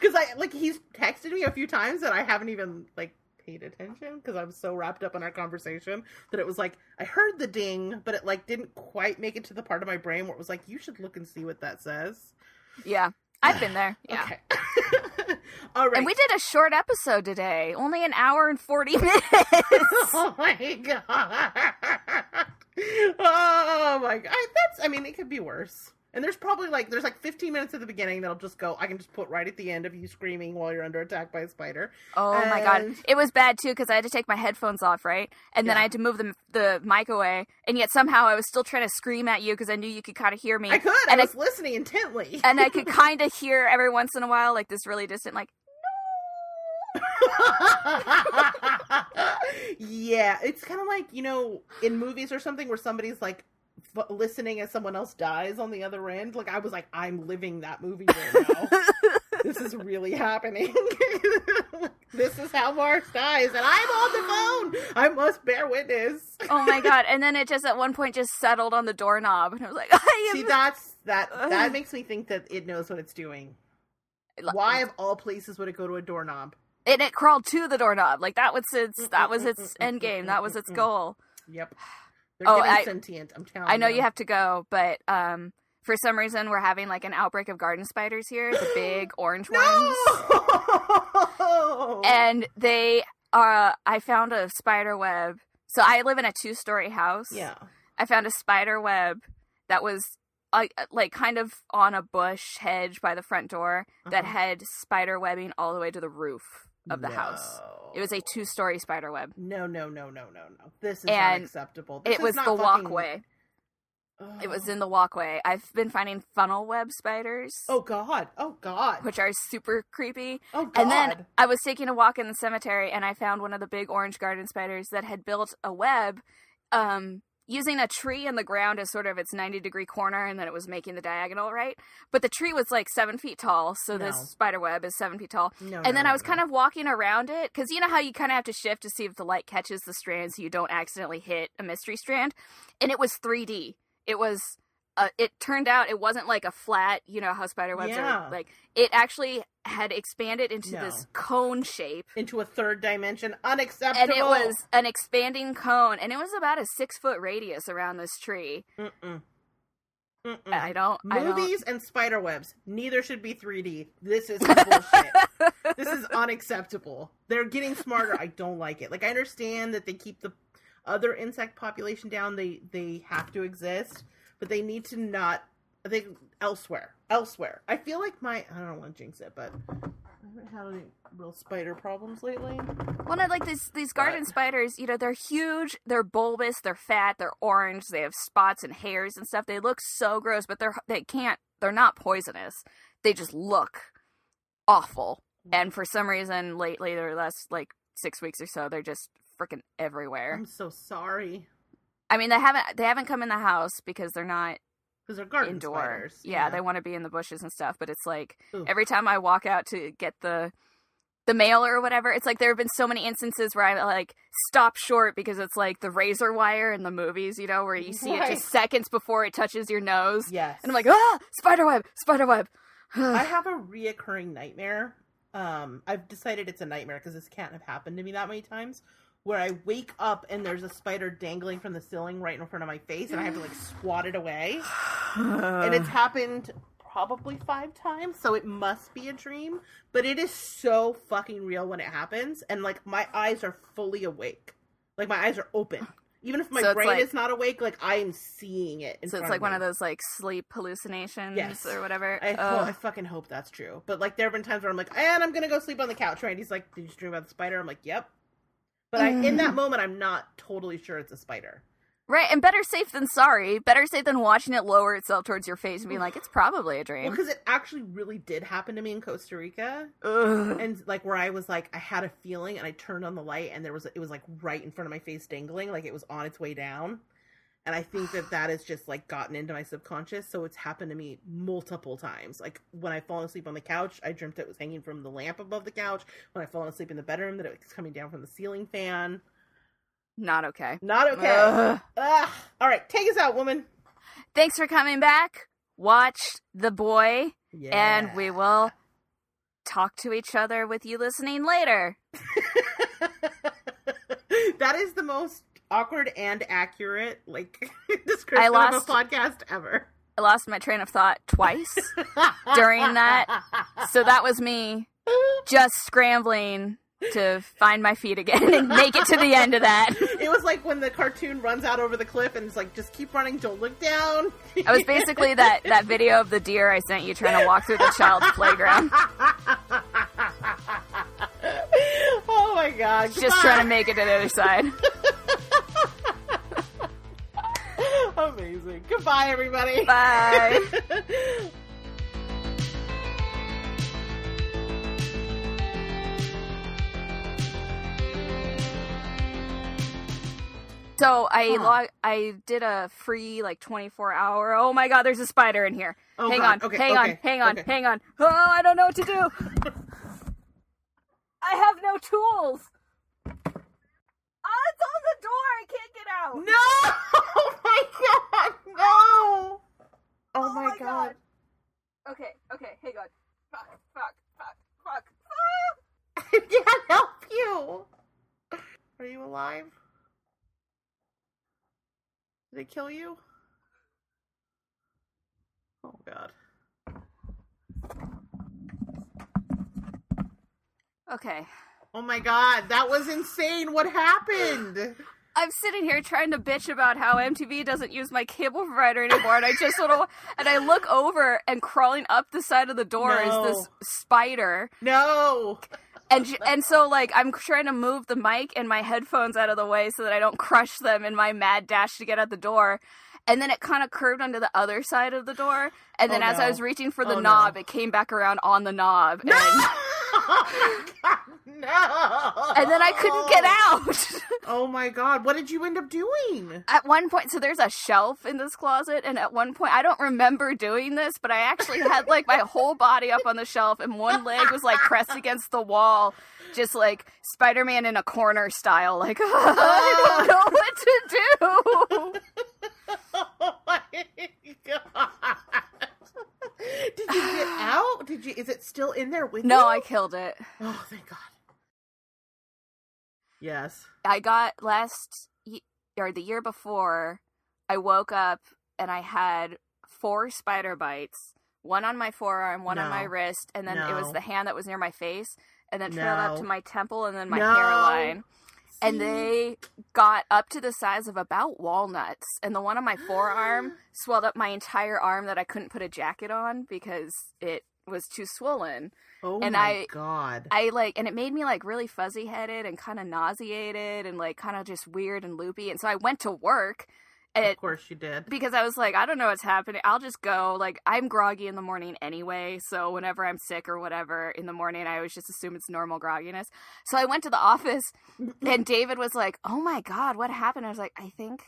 Because I like he's texted me a few times and I haven't even like paid attention because I was so wrapped up in our conversation that it was like I heard the ding, but it like didn't quite make it to the part of my brain where it was like you should look and see what that says. yeah, I've been there. Yeah. Okay. All right. And we did a short episode today, only an hour and 40 minutes. oh my god. oh my god. That's I mean it could be worse. And there's probably like there's like 15 minutes at the beginning that'll just go. I can just put right at the end of you screaming while you're under attack by a spider. oh my god. It was bad too because I had to take my headphones off, right? And then Yeah. I had to move the, the mic away. And yet somehow I was still trying to scream at you because I knew you could kind of hear me. I could. And I I- was listening intently. and I could kind of hear every once in a while, like this really distant, like, yeah, it's kind of like you know in movies or something where somebody's like listening as someone else dies on the other end. Like I was like, I'm living that movie right now. this is really happening. this is how Marrs dies, and I'm on the phone. I must bear witness. oh my god. And then it just at one point just settled on the doorknob. And I was like, I am. See, that's that. That makes me think that it knows what it's doing. Why of all places would it go to a doorknob? and it crawled to the doorknob. Like that was its that was its end game. That was its goal. Yep. They're Oh, getting I- sentient. I'm telling I know you. you have to go, but um for some reason we're having like an outbreak of garden spiders here, the big orange ones. And they uh I found a spider web. So I live in a two-story house. yeah. I found a spider web that was uh, like kind of on a bush hedge by the front door that Uh-huh. had spider webbing all the way to the roof of the house. It was a two-story spider web. no, no, no, no, no, no. This is And unacceptable. This it is was not the fucking- walkway. It was in the walkway. I've been finding funnel web spiders, Oh God! Oh God! which are super creepy. Oh God! And then I was taking a walk in the cemetery and I found one of the big orange garden spiders that had built a web um, using a tree in the ground as sort of its 90 degree corner and then it was making the diagonal, right? But the tree was like seven feet tall, so No. this spider web is seven feet tall. no, and then no, I was no. kind of walking around it because you know how you kind of have to shift to see if the light catches the strand so you don't accidentally hit a mystery strand. And it was 3D. It was. Uh, it turned out it wasn't like a flat, you know how spider webs Yeah. are like. It actually had expanded into No. this cone shape, into a third dimension. Unacceptable. and it was an expanding cone, and it was about a six foot radius around this tree. Mm-mm. Mm-mm. I don't. I don't. Movies and spider webs. Neither should be 3D. This is bullshit. this is unacceptable. They're getting smarter. I don't like it. Like I understand that they keep the other insect population down. They they have to exist, but they need to not. I think elsewhere. Elsewhere. I feel like my. I don't want to jinx it, but I haven't had any real spider problems lately. Well, no, like these these garden spiders, you know, they're huge, they're bulbous, they're fat, they're orange, they have spots and hairs and stuff. They look so gross, but they're they can't they're not poisonous. They just look awful. Mm. And for some reason, lately, or last like six weeks or so, they're just freaking everywhere. I'm so sorry I mean, they haven't they haven't come in the house because they're not because they're garden indoor. spiders. Yeah, they want to be in the bushes and stuff. But it's like Ooh. every time I walk out to get the the mail or whatever, it's like there have been so many instances where I like stop short because it's like the razor wire in the movies, you know, where you see it just seconds before it touches your nose. yes, And I'm like, ah, spider web, spider web. I have a reoccurring nightmare. Um, I've decided it's a nightmare because this can't have happened to me that many times. Where I wake up and there's a spider dangling from the ceiling right in front of my face, and I have to like swat it away. and it's happened probably five times, so it must be a dream. But it is so fucking real when it happens, and like my eyes are fully awake, like my eyes are open. Even if my So brain like- is not awake, like I am seeing it. So it's like one me. of those like sleep hallucinations Yes. or whatever. I, I fucking hope that's true. But like, there have been times where I'm like, and I'm gonna go sleep on the couch. Right? He's like, "Did you dream about the spider?" I'm like, "Yep." But I, in that mm. moment, I'm not totally sure it's a spider. Right, and better safe than sorry. Better safe than watching it lower itself towards your face and being like, it's probably a Well, dream. because it actually really did happen to me in Costa Rica, Ugh. and like where I was like, I had a feeling, and I turned on the light, and there was it was like right in front of my face, dangling, like it was on its way down. And I think that that has just like gotten into my subconscious, so it's happened to me multiple times. Like when I fall asleep on the couch, I dreamt it was hanging from the lamp above the couch. When I fall asleep in the bedroom, that it was coming down from the ceiling fan. Not okay. Not okay. Ugh. Ugh. All right, take us out, woman. Thanks for coming back. Watch The Boy, Yeah. and we will talk to each other with you listening later. that is the most awkward and accurate like description lost- of a podcast ever. I lost my train of thought twice, During that- so that was me just scrambling to find my feet again and make it to the end of that. it was like when the cartoon runs out over the cliff and it's like just keep running, don't look down. I was basically that, that video of the deer I sent you trying to walk through the child's playground. oh my god. Just goodbye. trying to make it to the other side. Amazing. Goodbye everybody. Bye. So I Huh. log I did a free like 24 hour. Oh my god, there's a spider in here. Oh, hang on. Okay, hang okay, on. Hang on. okay. Hang on. Oh, I don't know what to do. I have no tools. Oh, it's on the door. I can't get out. No! Oh my god! No! Oh, oh my, my god. Okay, okay, hang on. Fuck, fuck, fuck, fuck. I can't help you. Are you alive? Did it kill you? Oh god. Okay. Oh my god, that was insane. What happened? I'm sitting here trying to bitch about how MTV doesn't use my cable provider anymore, and I just sort of and I look over and crawling up the side of the door No. is this spider, No. and and so like I'm trying to move the mic and my headphones out of the way so that I don't crush them in my mad dash to get out the door. And then it kind of curved onto the other side of the door, and then Oh, as I was reaching for the Oh, no. knob, it came back around on the knob, and oh god, no. and then I couldn't get out. Oh my god, what did you end up doing? at one point so there's a shelf in this closet and at one point i don't remember doing this but i actually had like my whole body up on the shelf and one leg was like pressed against the wall just like spider-man in a corner style like oh, i don't know what to do Oh my god. Did you get out? Did you is it still in there with you? no i killed it Oh thank God. Yes. i got last or the year before i woke up and i had four spider bites one on my forearm one on my wrist and then it was the hand that was near my face and then trailed up to my temple and then my No. hairline and they got up to the size of about walnuts and the one on my forearm swelled up my entire arm that i couldn't put a jacket on because it was too swollen Oh and my I- god. i like and it made me like really fuzzy headed and kind of nauseated and like kind of just weird and loopy and so i went to work And of course you did. because I was like, I don't know what's happening. I'll just go. Like, I'm groggy in the morning anyway. So, whenever I'm sick or whatever in the morning, I always just assume it's normal grogginess. So, I went to the office and David was like, Oh my God, what happened? I was like, I think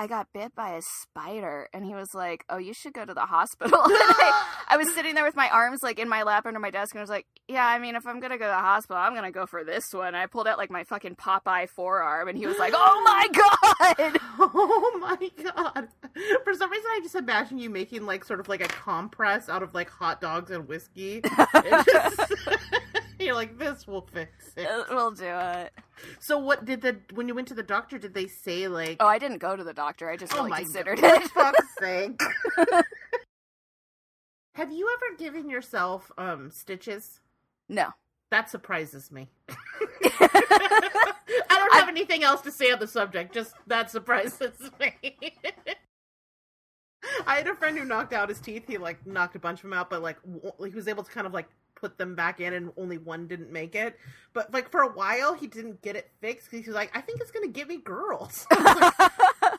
I got bit by a spider. And he was like, Oh, you should go to the hospital. And I, I was sitting there with my arms like in my lap under my desk and I was like, Yeah, I mean, if I'm going to go to the hospital, I'm going to go for this one. And I pulled out like my fucking Popeye forearm and he was like, Oh my God. Oh my god! For some reason, I just imagine you making like sort of like a compress out of like hot dogs and whiskey. Just- You're like, this will fix it. We'll do it. So, what did the when you went to the doctor? Did they say like, Oh, I didn't go to the doctor. I just oh really my considered god, it. for fuck's sake? Have you ever given yourself um stitches? No. That surprises me. I don't have anything else to say on the subject. Just that surprises me. I had a friend who knocked out his teeth. He like knocked a bunch of them out, but like w- he was able to kind of like put them back in, and only one didn't make it. But like for a while, he didn't get it fixed. He was like, "I think it's gonna give me girls." I, was like,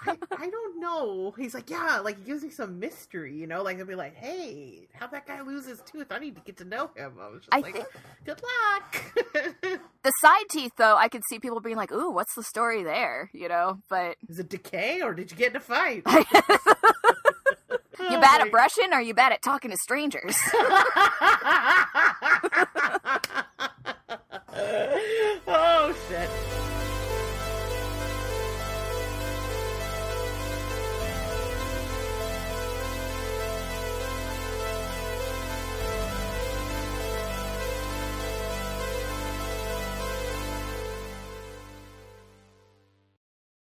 I, I, don't know. He's like, yeah, like he gives me some mystery, you know. Like he'll be like, hey, how that guy lose his tooth? I need to get to know him. I was just I like, think... good luck. the side teeth, though, I could see people being like, ooh, what's the story there? You know, but is it decay or did you get in a fight? You oh bad at brushing or you bad at talking to strangers? oh, shit.